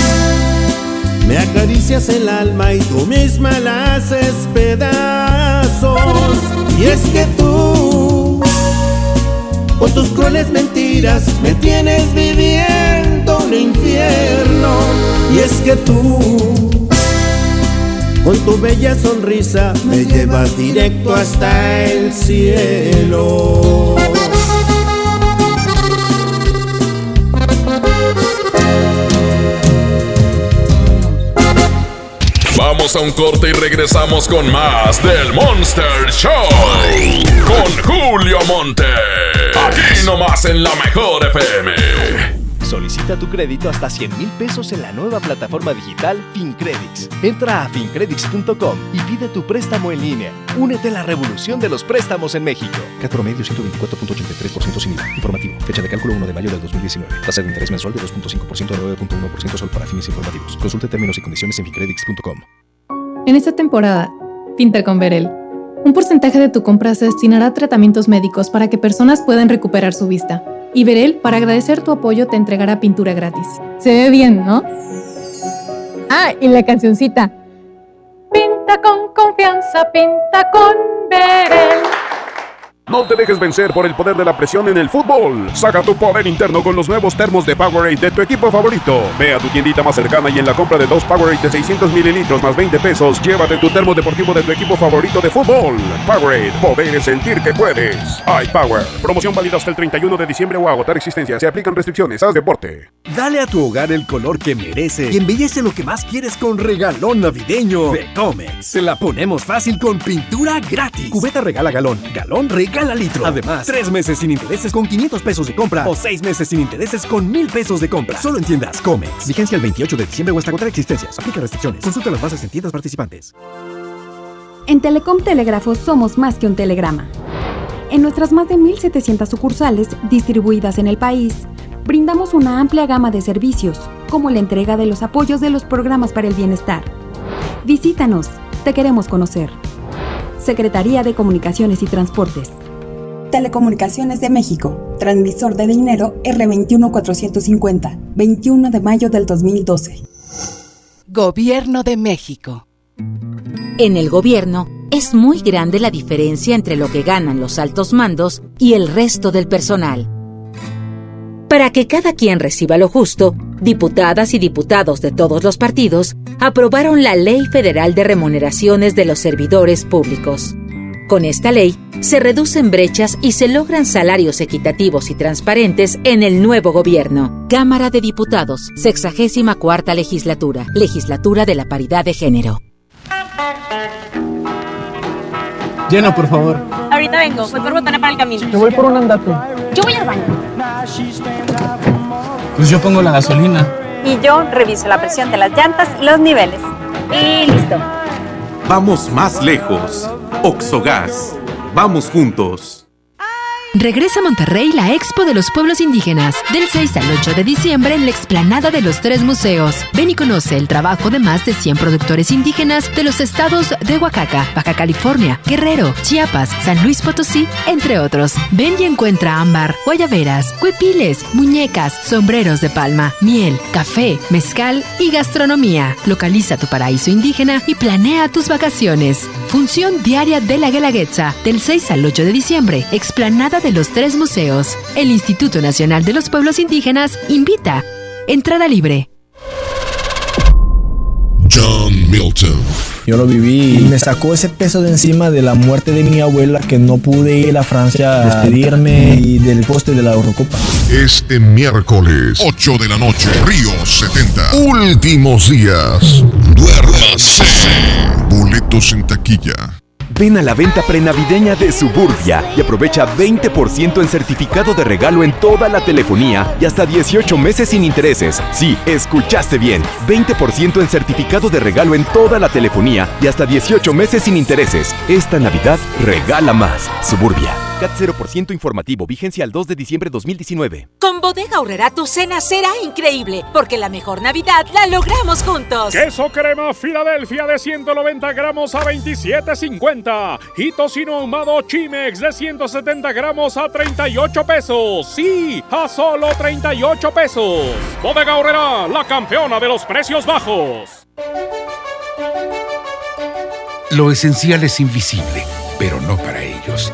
me acaricias el alma y tú misma la haces pedazos. Y es que tú, con tus crueles mentiras, me tienes viviendo un infierno. Y es que tú, con tu bella sonrisa, me llevas directo hasta el cielo. Vamos a un corte y regresamos con más del Monster Show. Con Julio Monte. Aquí nomás en la mejor FM. Solicita tu crédito hasta 100 mil pesos en la nueva plataforma digital FinCredits. Entra a fincredits.com y pide tu préstamo en línea. Únete a la revolución de los préstamos en México. Cat promedio 124.83% sin IVA. Informativo. Fecha de cálculo 1 de mayo del 2019. Tasa de interés mensual de 2.5% a 9.1% solo para fines informativos. Consulte términos y condiciones en fincredits.com. En esta temporada, pinta con Verel. Un porcentaje de tu compra se destinará a tratamientos médicos para que personas puedan recuperar su vista. Y Verel, para agradecer tu apoyo, te entregará pintura gratis. Se ve bien, ¿no? Ah, y la cancioncita. Pinta con confianza, pinta con Verel. No te dejes vencer por el poder de la presión en el fútbol. Saca tu poder interno con los nuevos termos de Powerade de tu equipo favorito. Ve a tu tiendita más cercana y en la compra de dos Powerade de 600 mililitros más 20 pesos, llévate tu termo deportivo de tu equipo favorito de fútbol. Powerade, poder es sentir que puedes. iPower, promoción válida hasta el 31 de diciembre o agotar existencia. Se aplican restricciones. Haz deporte. Dale a tu hogar el color que merece y embellece lo que más quieres con regalón navideño de Comex. Se la ponemos fácil con pintura gratis. Cubeta regala galón, galón regala litro. Además, tres meses sin intereses con 500 pesos de compra o seis meses sin intereses con 1000 pesos de compra. Solo en tiendas Comex. Vigencia el 28 de diciembre o hasta agotar existencias. Aplica restricciones. Consulta las bases en tiendas participantes. En Telecom Telégrafo somos más que un telegrama. En nuestras más de 1.700 sucursales distribuidas en el país, brindamos una amplia gama de servicios, como la entrega de los apoyos de los programas para el bienestar. Visítanos, te queremos conocer. Secretaría de Comunicaciones y Transportes. Telecomunicaciones de México, transmisor de dinero R21450, 21 de mayo del 2012. Gobierno de México. En el gobierno es muy grande la diferencia entre lo que ganan los altos mandos y el resto del personal. Para que cada quien reciba lo justo, diputadas y diputados de todos los partidos aprobaron la Ley Federal de Remuneraciones de los Servidores Públicos. Con esta ley, se reducen brechas y se logran salarios equitativos y transparentes en el nuevo gobierno. Cámara de Diputados, 64 legislatura, legislatura de la paridad de género. Lleno, por favor. Ahorita vengo, voy por botana para el camino. Yo voy por un andate. Yo voy al baño. Pues yo pongo la gasolina. Y yo reviso la presión de las llantas y los niveles. Y listo. Vamos más lejos. Oxogas. Vamos juntos. Regresa a Monterrey la Expo de los Pueblos Indígenas, del 6 al 8 de diciembre en la explanada de los tres museos. Ven y conoce el trabajo de más de 100 productores indígenas de los estados de Oaxaca, Baja California, Guerrero, Chiapas, San Luis Potosí, entre otros. Ven y encuentra ámbar, guayaberas, cuepiles, muñecas, sombreros de palma, miel, café, mezcal y gastronomía. Localiza tu paraíso indígena y planea tus vacaciones. Función diaria de la Guelaguetza, del 6 al 8 de diciembre, explanada de los tres museos. El Instituto Nacional de los Pueblos Indígenas invita. Entrada libre. John Milton. Yo lo viví y me sacó ese peso de encima de la muerte de mi abuela que no pude ir a Francia a despedirme y del poste de la Eurocopa. Este miércoles, 8 de la noche, Río 70. Últimos días. Duérmase. Boletos en taquilla. Ven a la venta prenavideña de Suburbia y aprovecha 20% en certificado de regalo en toda la telefonía y hasta 18 meses sin intereses. Sí, escuchaste bien. 20% en certificado de regalo en toda la telefonía y hasta 18 meses sin intereses. Esta Navidad regala más. Suburbia. CAT 0% informativo. Vigencia al 2 de diciembre 2019. Con Bodega Horrera tu cena será increíble, porque la mejor Navidad la logramos juntos. Queso crema Filadelfia de 190 gramos a 27.50 y tocino ahumado Chimex de 170 gramos a 38 pesos. Sí, a solo 38 pesos. Bodega Horrera, la campeona de los precios bajos. Lo esencial es invisible, pero no para ellos.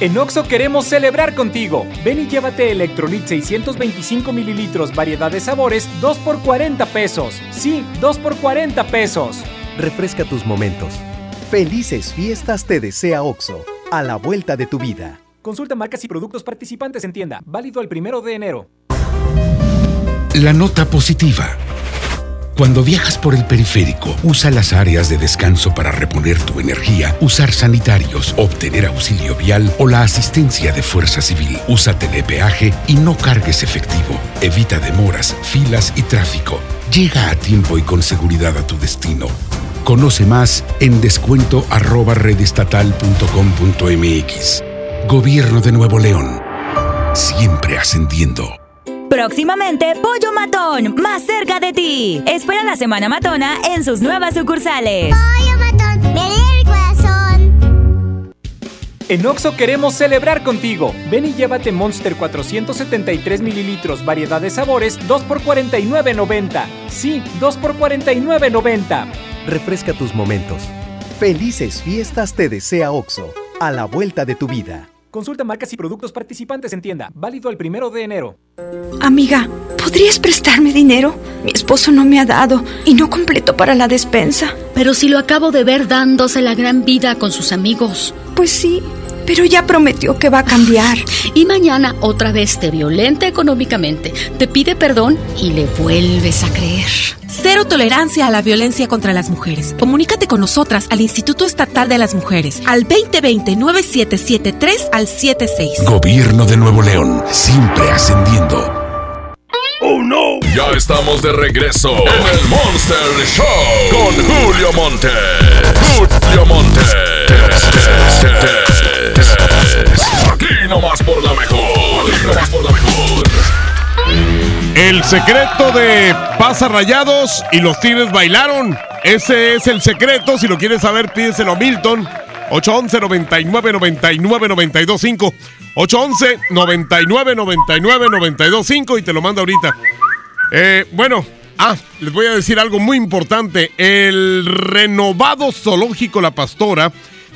En Oxo queremos celebrar contigo. Ven y llévate Electrolit 625 mililitros, variedad de sabores, 2 por 40 pesos. Sí, 2 por 40 pesos. Refresca tus momentos. Felices fiestas te desea Oxo, a la vuelta de tu vida. Consulta marcas y productos participantes en tienda. Válido el primero de enero. La nota positiva. Cuando viajas por el periférico, usa las áreas de descanso para reponer tu energía, usar sanitarios, obtener auxilio vial o la asistencia de fuerza civil. Usa telepeaje y no cargues efectivo. Evita demoras, filas y tráfico. Llega a tiempo y con seguridad a tu destino. Conoce más en descuento. Gobierno de Nuevo León. Siempre ascendiendo. Próximamente, Pollo Matón, más cerca de ti. Espera la Semana Matona en sus nuevas sucursales. Pollo Matón, me el corazón. En Oxo queremos celebrar contigo. Ven y llévate Monster 473 mililitros, variedad de sabores, 2 por 49.90. Sí, 2 por 49.90. Refresca tus momentos. Felices fiestas te desea Oxo, a la vuelta de tu vida. Consulta marcas y productos participantes en tienda. Válido el primero de enero. Amiga, ¿podrías prestarme dinero? Mi esposo no me ha dado y no completo para la despensa. Pero si lo acabo de ver dándose la gran vida con sus amigos. Pues sí, pero ya prometió que va a cambiar. Y mañana otra vez te violenta económicamente, te pide perdón y le vuelves a creer. Cero tolerancia a la violencia contra las mujeres. Comunícate con nosotras al Instituto Estatal de las Mujeres al 2020-9773 al 76. Gobierno de Nuevo León, siempre ascendiendo. ¡Oh no! Ya estamos de regreso en el Monster Show con Julio Monte. Julio Monte. Aquí nomás por la mejor. Aquí nomás por la mejor. El secreto de pasa rayados y los Tigres bailaron. Ese es el secreto. Si lo quieres saber, pídeselo a Milton. 811 99 99 92 5 811 99 99 92 5 y te lo mando ahorita. Eh, bueno, ah, les voy a decir algo muy importante. El renovado zoológico La Pastora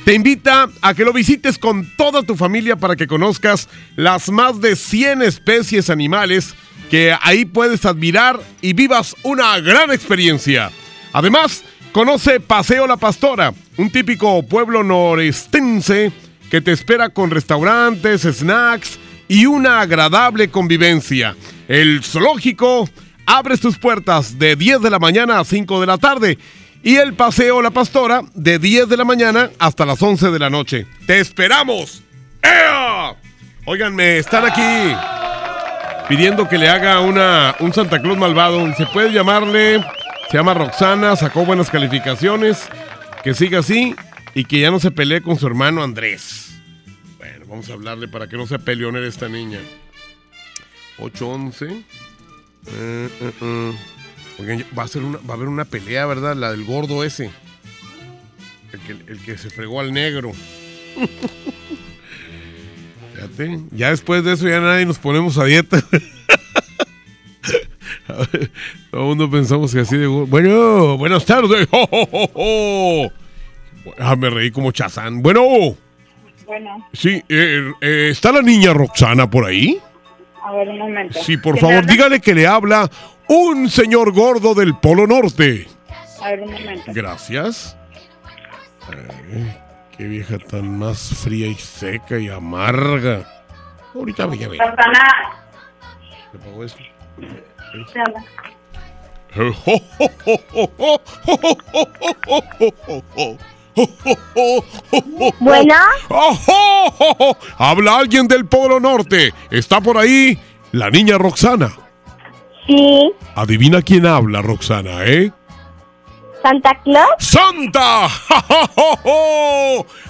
te invita a que lo visites con toda tu familia para que conozcas las más de 100 especies animales que ahí puedes admirar y vivas una gran experiencia. Además, conoce Paseo La Pastora, un típico pueblo norestense que te espera con restaurantes, snacks y una agradable convivencia. El zoológico abre sus puertas de 10 de la mañana a 5 de la tarde y el Paseo La Pastora de 10 de la mañana hasta las 11 de la noche. ¡Te esperamos! ¡Ea! Oigan, me están aquí pidiendo que le haga una, un Santa Claus malvado. Se puede llamarle, se llama Roxana, sacó buenas calificaciones, que siga así y que ya no se pelee con su hermano Andrés. Bueno, vamos a hablarle para que no sea peleonera esta niña. 811. Eh, eh, eh. Oigan, va a, ser una, va a haber una pelea, ¿verdad? La del gordo ese. El que, el que se fregó al negro. Fíjate, ya después de eso ya nadie nos ponemos a dieta. Todo el mundo pensamos que así de... Bueno, buenas tardes. Ah, me reí como chazán. Bueno. Bueno. Sí, eh, eh, ¿está la niña Roxana por ahí? A ver, un momento. Sí, por ¿Quién me favor, dígale que le habla un señor gordo del Polo Norte. A ver, un momento. Gracias. Ay, qué vieja tan más fría y seca y amarga. Ahorita me llame. Roxana, ¿Qué pasó eso? te habla. Bueno. Habla alguien del Polo Norte. ¿Está por ahí la niña Roxana? Sí. Adivina quién habla, Roxana, ¿eh? ¿Santa Claus? ¡Santa!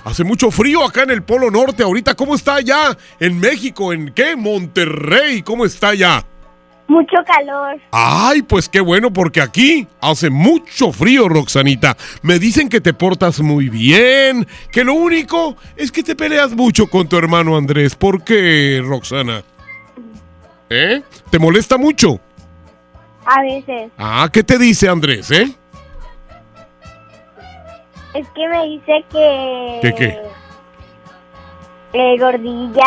Hace mucho frío acá en el Polo Norte. Ahorita, ¿cómo está allá? ¿En México? ¿En qué? ¿Monterrey? ¿Cómo está allá? Mucho calor. Ay, pues qué bueno, porque aquí hace mucho frío, Roxanita. Me dicen que te portas muy bien, que lo único es que te peleas mucho con tu hermano Andrés. ¿Por qué, Roxana? ¿Eh? ¿Te molesta mucho? A veces. Ah, ¿qué te dice Andrés, eh? Es que me dice que... ¿Qué qué? Eh, gordilla.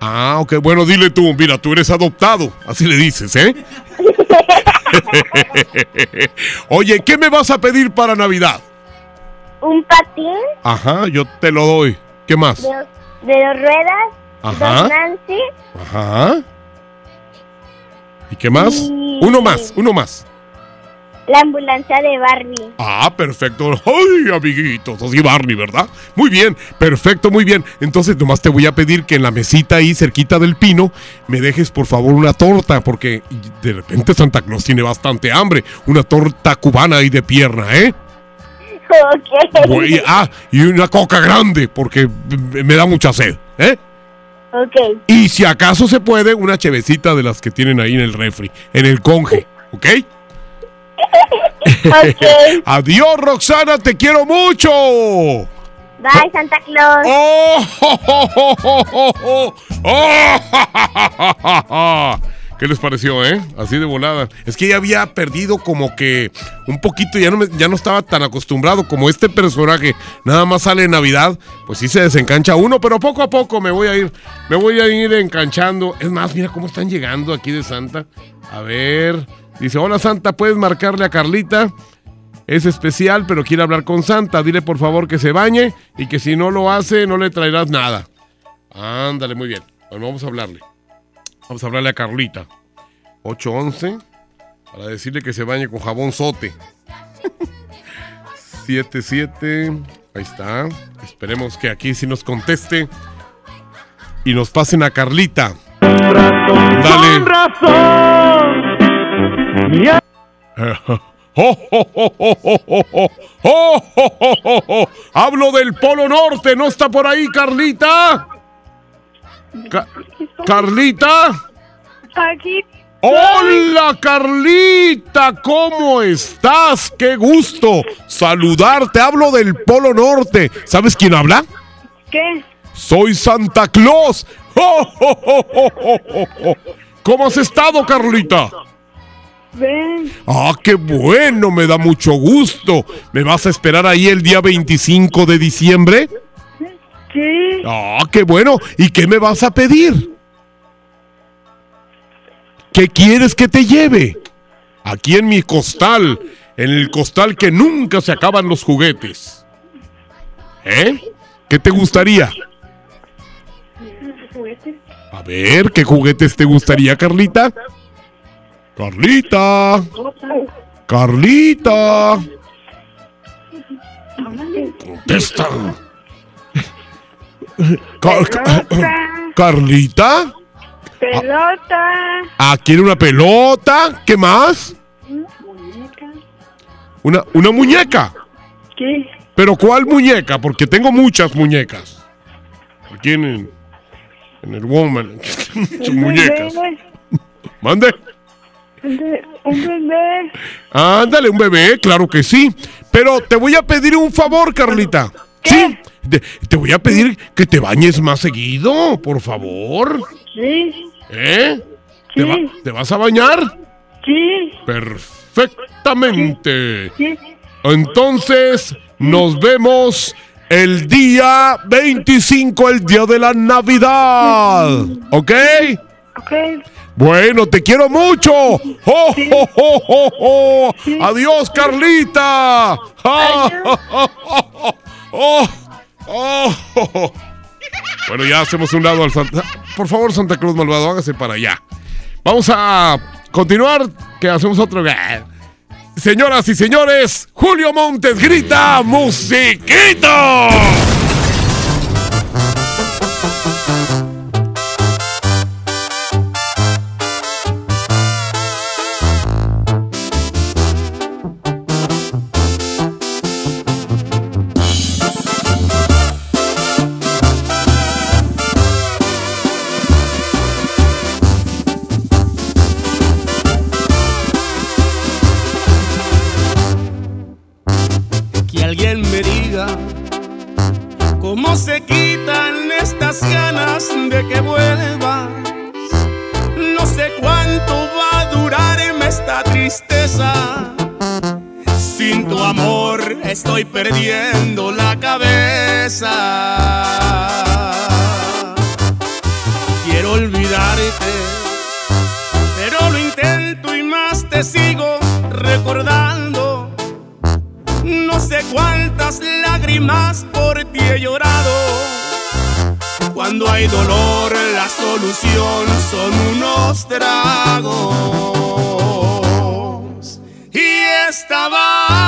Ah, ok, bueno, dile tú, mira, tú eres adoptado, así le dices, ¿eh? Oye, ¿qué me vas a pedir para Navidad? Un patín Ajá, yo te lo doy. ¿Qué más? de, de dos ruedas. Ajá. Dos Nancy. Ajá. ¿Y qué más? Y- Uno más, uno más. La ambulancia de Barbie. Ah, perfecto. Ay, amiguitos, así Barney, ¿verdad? Muy bien, perfecto, muy bien. Entonces, nomás te voy a pedir que en la mesita ahí, cerquita del pino, me dejes por favor una torta, porque de repente Santa Claus tiene bastante hambre. Una torta cubana ahí de pierna, ¿eh? Ok. Voy- ah, y una coca grande, porque me da mucha sed, ¿eh? Ok. Y si acaso se puede, una chevecita de las que tienen ahí en el refri, en el conge, ¿ok? Adiós, Roxana, te quiero mucho. Bye, Santa Claus. ¡Oh! oh, oh, ¿Qué les pareció, eh? Así de volada. Es que ya había perdido como que un poquito, ya no, ya no estaba tan acostumbrado como este personaje. Nada más sale Navidad, pues sí se desencancha uno, pero poco a poco me voy a ir, me voy a ir enganchando. Es más, mira cómo están llegando aquí de Santa. A ver, dice, hola Santa, ¿puedes marcarle a Carlita? Es especial, pero quiere hablar con Santa. Dile por favor que se bañe y que si no lo hace, no le traerás nada. Ándale, muy bien. Bueno, vamos a hablarle. Vamos a hablarle a Carlita. 811 para decirle que se bañe con jabón sote. 77. Ahí está. Esperemos que aquí sí nos conteste. Y nos pasen a Carlita. Dale. ¡Oh, oh, oh, oh, oh, oh, oh! ¡Oh, oh, oh, oh, oh! Hablo del Polo Norte, ¿no está por ahí, Carlita? Ca- ¿Carlita? Aquí. ¡Hola, Carlita! ¿Cómo estás? ¡Qué gusto saludarte! Hablo del Polo Norte. ¿Sabes quién habla? ¿Qué? Soy Santa Claus. ¿Cómo has estado, Carlita? Ven. Ah, qué bueno, me da mucho gusto. ¿Me vas a esperar ahí el día 25 de diciembre? Sí. Ah, qué bueno. ¿Y qué me vas a pedir? ¿Qué quieres que te lleve? Aquí en mi costal, en el costal que nunca se acaban los juguetes. ¿Eh? ¿Qué te gustaría? A ver, ¿qué juguetes te gustaría, Carlita? Carlita. Carlita. Contesta. Car- Car- Carlita. Pelota. Ah, ¿quiere una pelota? ¿Qué más? Una, una muñeca. ¿Qué? ¿Pero cuál muñeca? Porque tengo muchas muñecas. Aquí en el, en el Woman. Muchas muñecas. Mande. Un bebé. Ándale, un bebé, claro que sí. Pero te voy a pedir un favor, Carlita. Sí. Te, te voy a pedir que te bañes más seguido, por favor. Sí. ¿Eh? ¿Te, va- te vas a bañar? Sí. Perfectamente. Sí. Entonces, nos vemos el día 25, el día de la Navidad. ¿Ok? Ok. Bueno, te quiero mucho. ¡Oh, oh, oh, oh, oh! Adiós, Carlita. Ah, Oh. Bueno, ya hacemos un lado al Santa. Por favor, Santa Cruz Malvado, hágase para allá. Vamos a continuar, que hacemos otro. Señoras y señores, Julio Montes grita musiquito. estoy perdiendo la cabeza. Quiero olvidarte, pero lo intento y más te sigo recordando. No sé cuántas lágrimas por ti he llorado. Cuando hay dolor, la solución son unos tragos. Y estaba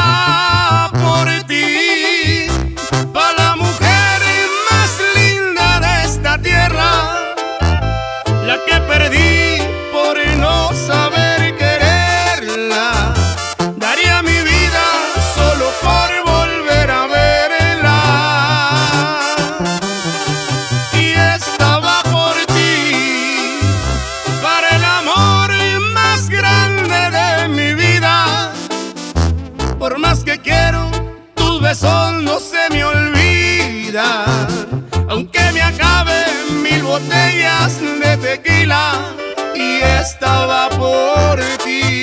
botellas de tequila y estaba por ti.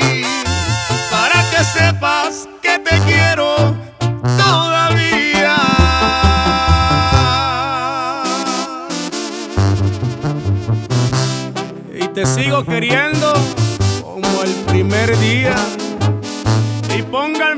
Para que sepas que te quiero todavía. Y te sigo queriendo como el primer día. Y pongan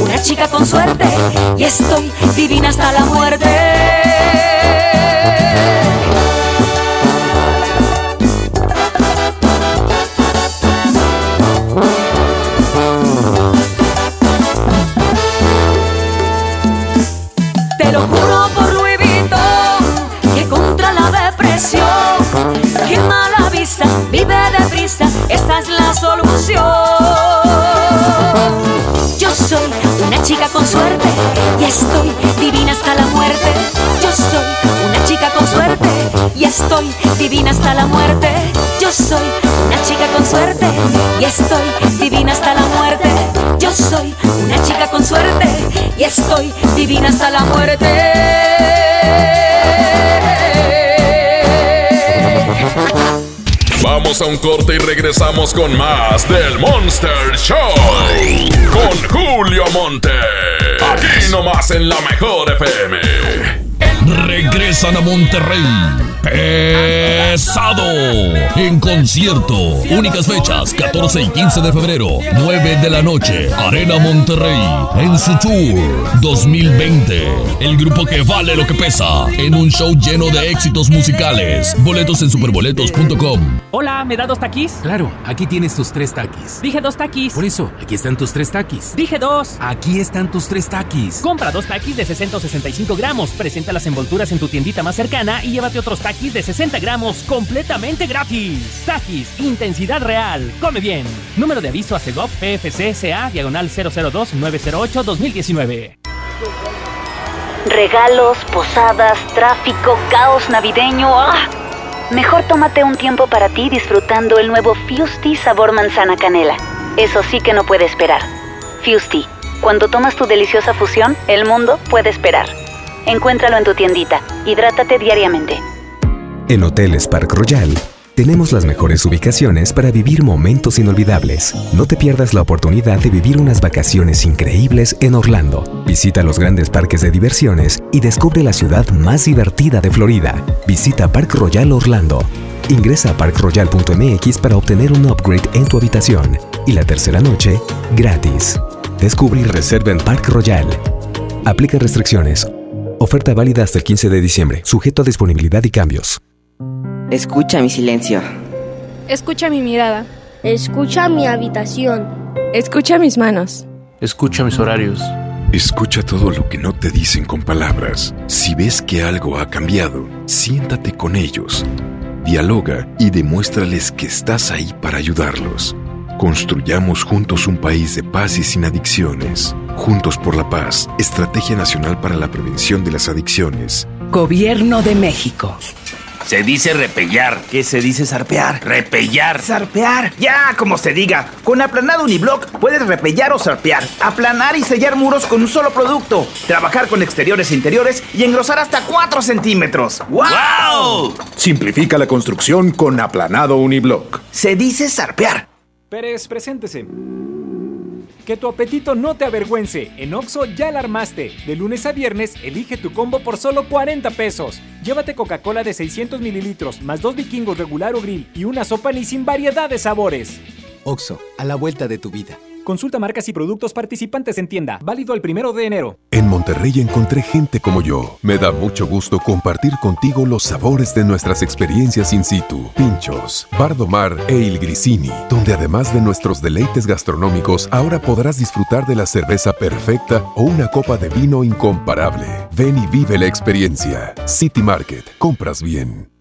una chica con suerte y estoy divina hasta la muerte. Estoy divina hasta la muerte. Yo soy una chica con suerte y estoy divina hasta la muerte. Yo soy una chica con suerte y estoy divina hasta la muerte. Yo soy una chica con suerte y estoy divina hasta la muerte. Vamos a un corte y regresamos con más del Monster Show. Con Julio Monte. Aquí nomás en la mejor FM. Regresan a Monterrey. Pesado. En concierto. Únicas fechas, 14 y 15 de febrero, 9 de la noche. Arena Monterrey. En su tour 2020. El grupo que vale lo que pesa. En un show lleno de éxitos musicales. Boletos en superboletos.com. Hola, ¿me da dos taquis? Claro, aquí tienes tus tres taquis. Dije dos taquis. Por eso, aquí están tus tres taquis. Dije dos. Aquí están tus tres taquis. Compra dos taquis de 60 o 65 gramos. Presenta las envolturas en tu tiendita más cercana y llévate otros taquis de 60 gramos completamente gratis. Taquis, intensidad real. Come bien. Número de aviso a CEGOP PFC CA diagonal 002 908 2019. Regalos, posadas, tráfico, caos navideño. ¡Ah! Mejor tómate un tiempo para ti disfrutando el nuevo Fusti sabor manzana canela. Eso sí que no puede esperar. Fusti, cuando tomas tu deliciosa fusión, el mundo puede esperar. Encuéntralo en tu tiendita. Hidrátate diariamente. En Hoteles Park Royal tenemos las mejores ubicaciones para vivir momentos inolvidables. No te pierdas la oportunidad de vivir unas vacaciones increíbles en Orlando. Visita los grandes parques de diversiones y descubre la ciudad más divertida de Florida. Visita Park Royal Orlando. Ingresa a parkroyal.mx para obtener un upgrade en tu habitación y la tercera noche gratis. Descubre y reserva en Park Royal. Aplica restricciones. Oferta válida hasta el 15 de diciembre, sujeto a disponibilidad y cambios. Escucha mi silencio. Escucha mi mirada. Escucha mi habitación. Escucha mis manos. Escucha mis horarios. Escucha todo lo que no te dicen con palabras. Si ves que algo ha cambiado, siéntate con ellos. Dialoga y demuéstrales que estás ahí para ayudarlos. Construyamos juntos un país de paz y sin adicciones. Juntos por la paz, Estrategia Nacional para la Prevención de las Adicciones. Gobierno de México. Se dice repellar. ¿Qué se dice zarpear? Repellar. Zarpear. Ya, como se diga. Con aplanado uniblock puedes repellar o zarpear. Aplanar y sellar muros con un solo producto. Trabajar con exteriores e interiores y engrosar hasta 4 centímetros. ¡Wow! Simplifica la construcción con aplanado uniblock. Se dice zarpear. Preséntese. Que tu apetito no te avergüence. En Oxo ya la armaste. De lunes a viernes, elige tu combo por solo 40 pesos. Llévate Coca-Cola de 600 mililitros, más dos vikingos regular o grill y una sopa ni sin variedad de sabores. Oxo, a la vuelta de tu vida. Consulta marcas y productos participantes en tienda. Válido el primero de enero. En Monterrey encontré gente como yo. Me da mucho gusto compartir contigo los sabores de nuestras experiencias in situ. Pinchos, Bardomar e Il Grisini, donde además de nuestros deleites gastronómicos, ahora podrás disfrutar de la cerveza perfecta o una copa de vino incomparable. Ven y vive la experiencia. City Market, compras bien.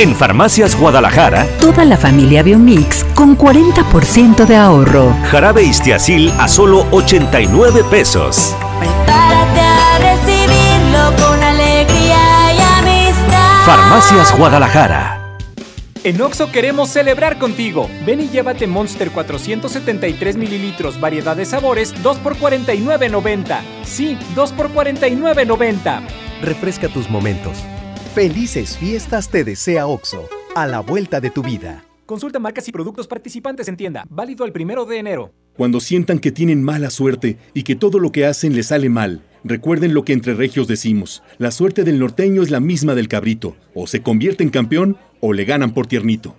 En Farmacias Guadalajara, Toda la familia Biomix con 40% de ahorro. jarabe Istiazil a solo 89 pesos. Prepárate a recibirlo con alegría y amistad. Farmacias Guadalajara. En Oxo queremos celebrar contigo. Ven y llévate Monster 473 mililitros, variedad de sabores, 2 por 49.90. Sí, 2 por 49.90. Refresca tus momentos. Felices fiestas te desea OXO, a la vuelta de tu vida. Consulta marcas y productos participantes en tienda. Válido el primero de enero. Cuando sientan que tienen mala suerte y que todo lo que hacen les sale mal, recuerden lo que entre regios decimos. La suerte del norteño es la misma del cabrito. O se convierte en campeón o le ganan por tiernito.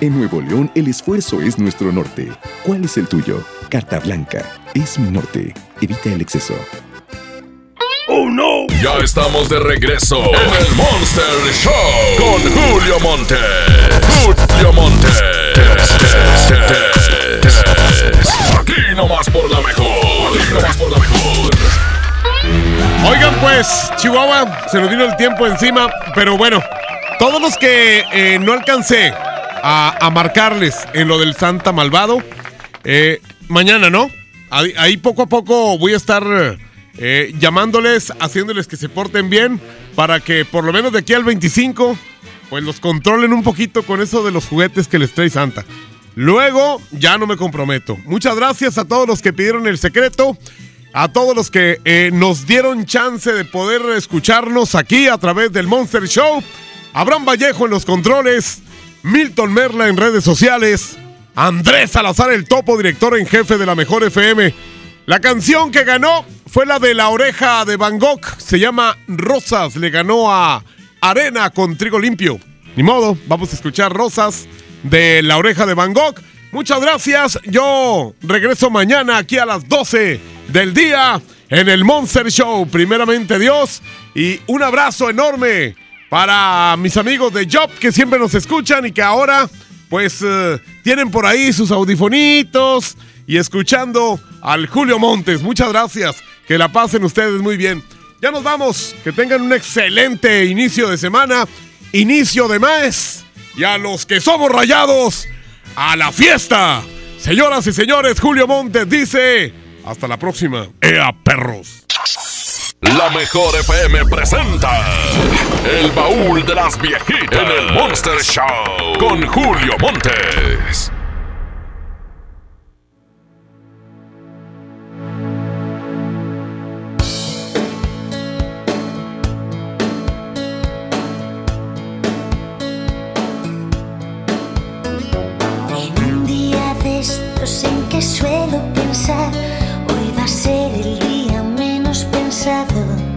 En Nuevo León el esfuerzo es nuestro norte. ¿Cuál es el tuyo? Carta Blanca. Es mi norte. Evita el exceso. ¡Oh, no! Ya estamos de regreso en el Monster Show con Julio Monte. Julio Monte. Aquí nomás por la mejor. Aquí nomás por la mejor. Oigan, pues, Chihuahua, se nos vino el tiempo encima, pero bueno, todos los que eh, no alcancé a, a marcarles en lo del Santa Malvado, eh, mañana, ¿no? Ahí, ahí poco a poco voy a estar eh, llamándoles, haciéndoles que se porten bien, para que por lo menos de aquí al 25, pues los controlen un poquito con eso de los juguetes que les trae Santa. Luego, ya no me comprometo. Muchas gracias a todos los que pidieron el secreto. A todos los que eh, nos dieron chance de poder escucharnos aquí a través del Monster Show. Abraham Vallejo en los controles. Milton Merla en redes sociales. Andrés Salazar, el topo director en jefe de la Mejor FM. La canción que ganó fue la de La Oreja de Van Gogh. Se llama Rosas. Le ganó a Arena con Trigo Limpio. Ni modo, vamos a escuchar Rosas de La Oreja de Van Gogh. Muchas gracias. Yo regreso mañana aquí a las 12 del día en el Monster Show. Primeramente Dios. Y un abrazo enorme para mis amigos de Job que siempre nos escuchan y que ahora pues eh, tienen por ahí sus audifonitos y escuchando al Julio Montes. Muchas gracias. Que la pasen ustedes muy bien. Ya nos vamos. Que tengan un excelente inicio de semana. Inicio de mes. Y a los que somos rayados, a la fiesta. Señoras y señores, Julio Montes dice, hasta la próxima. ¡Ea, perros! La mejor FM presenta El baúl de las viejitas en el Monster Show con Julio Montes. Estos en que suelo pensar, hoy va a ser el día menos pensado.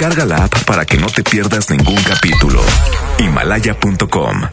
Descarga la app para que no te pierdas ningún capítulo. Himalaya.com